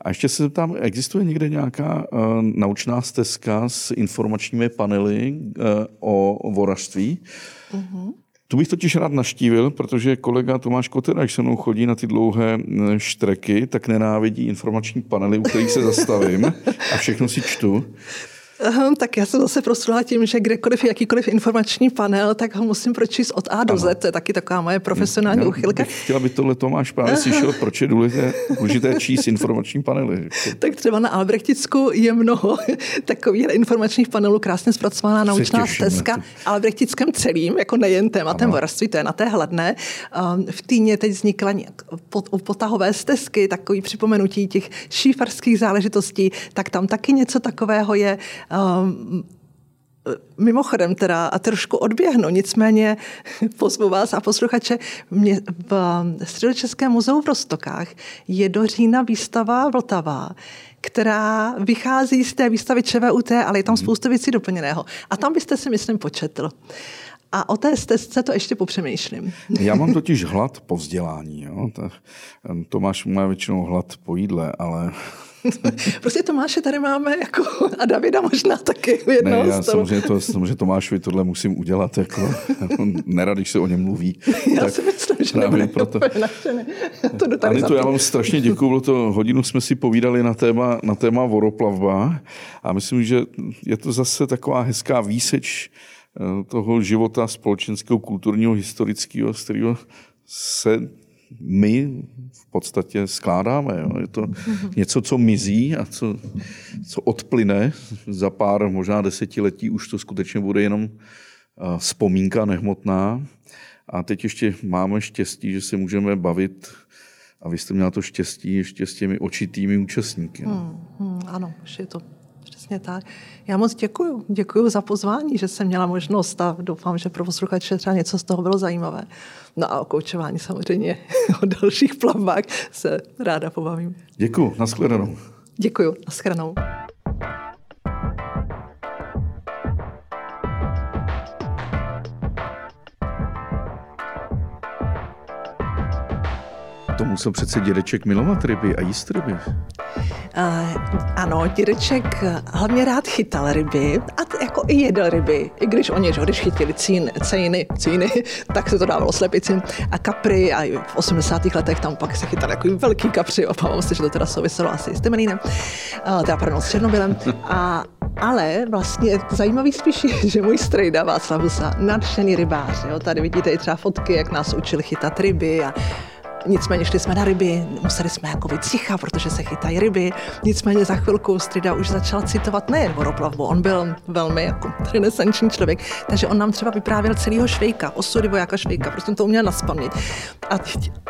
A ještě se tam existuje někde nějaká uh, naučná stezka s informačními panely uh, o vorařství? Mm-hmm. Tu bych totiž rád naštívil, protože kolega Tomáš Kotera, když se mnou chodí na ty dlouhé štreky, tak nenávidí informační panely, u kterých se zastavím a všechno si čtu. Tak já jsem zase proslula tím, že kdekoliv jakýkoliv informační panel, tak ho musím pročíst od A do Z. To je taky taková moje profesionální já uchylka. Chtěla by tohle Tomáš právě slyšel, proč je důležité, důležité číst informační panely. Tak třeba na Albrechticku je mnoho takových informačních panelů, krásně zpracovaná naučná stezka. Albrechtickém celým, jako nejen tématem vorství, to je na té hladné. V Týně teď vznikla potahové stezky, takový připomenutí těch šífarských záležitostí, tak tam taky něco takového je. Um, Mimochodem teda a trošku odběhnu, nicméně pozvu vás a posluchače, mě v Středočeském muzeu v Rostokách je do října výstava Vltavá, která vychází z té výstavy ČVUT, ale je tam spoustu věcí doplněného. A tam byste si, myslím, početl. A o té stezce to ještě popřemýšlím. Já mám totiž hlad po vzdělání. Jo? Tomáš má většinou hlad po jídle, ale prostě Tomáše tady máme jako a Davida možná taky v jednom ne, já samozřejmě, to, samozřejmě Tomášovi tohle musím udělat, jako nerad, když se o něm mluví. Já tak si myslím, že nebude proto. to tady to já vám strašně děkuju, bylo to hodinu jsme si povídali na téma, na téma voroplavba a myslím, že je to zase taková hezká výseč eh, toho života společenského, kulturního, historického, z kterého se my v podstatě skládáme. Jo. Je to něco, co mizí a co, co odplyne. Za pár, možná desetiletí už to skutečně bude jenom vzpomínka nehmotná. A teď ještě máme štěstí, že se můžeme bavit a vy jste měla to štěstí ještě s těmi očitými účastníky. Hmm, hmm, ano, už je to přesně tak. Já moc děkuji. Děkuji za pozvání, že jsem měla možnost a doufám, že pro posluchače třeba něco z toho bylo zajímavé. No a o koučování samozřejmě, o dalších plavbách se ráda pobavím. Děkuji, nashledanou. Děkuji, nashledanou. To musel přece dědeček milovat ryby a jíst ryby. Uh, ano, dědeček hlavně rád chytal ryby a jako i jedl ryby. I když oni, že když chytili cín, cejny, cíny, tak se to dávalo slepici a kapry a v 80. letech tam pak se chytali jako velký kapři. Obávám se, že to teda souviselo asi s Temelínem, uh, teda pardon, s Černobylem. A ale vlastně zajímavý spíš je, že můj strejda Václav Husa, nadšený rybář. Jo? Tady vidíte i třeba fotky, jak nás učil chytat ryby a Nicméně šli jsme na ryby, museli jsme jako být ticha, protože se chytají ryby. Nicméně za chvilku Strida už začal citovat nejen voroplavbu, on byl velmi jako renesanční člověk, takže on nám třeba vyprávěl celého švejka, osudy vojáka švejka, prostě to uměl naspamět. A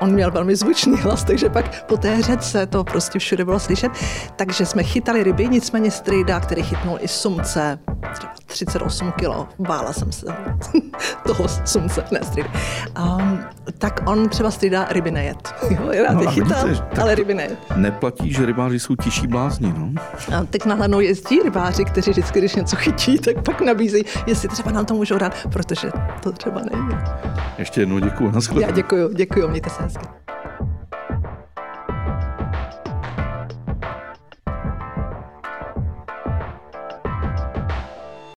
on měl velmi zvučný hlas, takže pak po té řece to prostě všude bylo slyšet. Takže jsme chytali ryby, nicméně Strida, který chytnul i sumce, třeba 38 kilo, bála jsem se toho sumce, ne Strida. Um, tak on třeba Strida ryby ne nejet. Jo, rád no je chytal, vidíte, ale ryby nejet. Neplatí, že rybáři jsou tiší blázni, no? A tak na hladnou jezdí rybáři, kteří vždycky, když něco chytí, tak pak nabízejí, jestli třeba nám to můžou dát, protože to třeba nejde. Ještě jednou děkuji. Já děkuji, děkuji, mějte se hezky.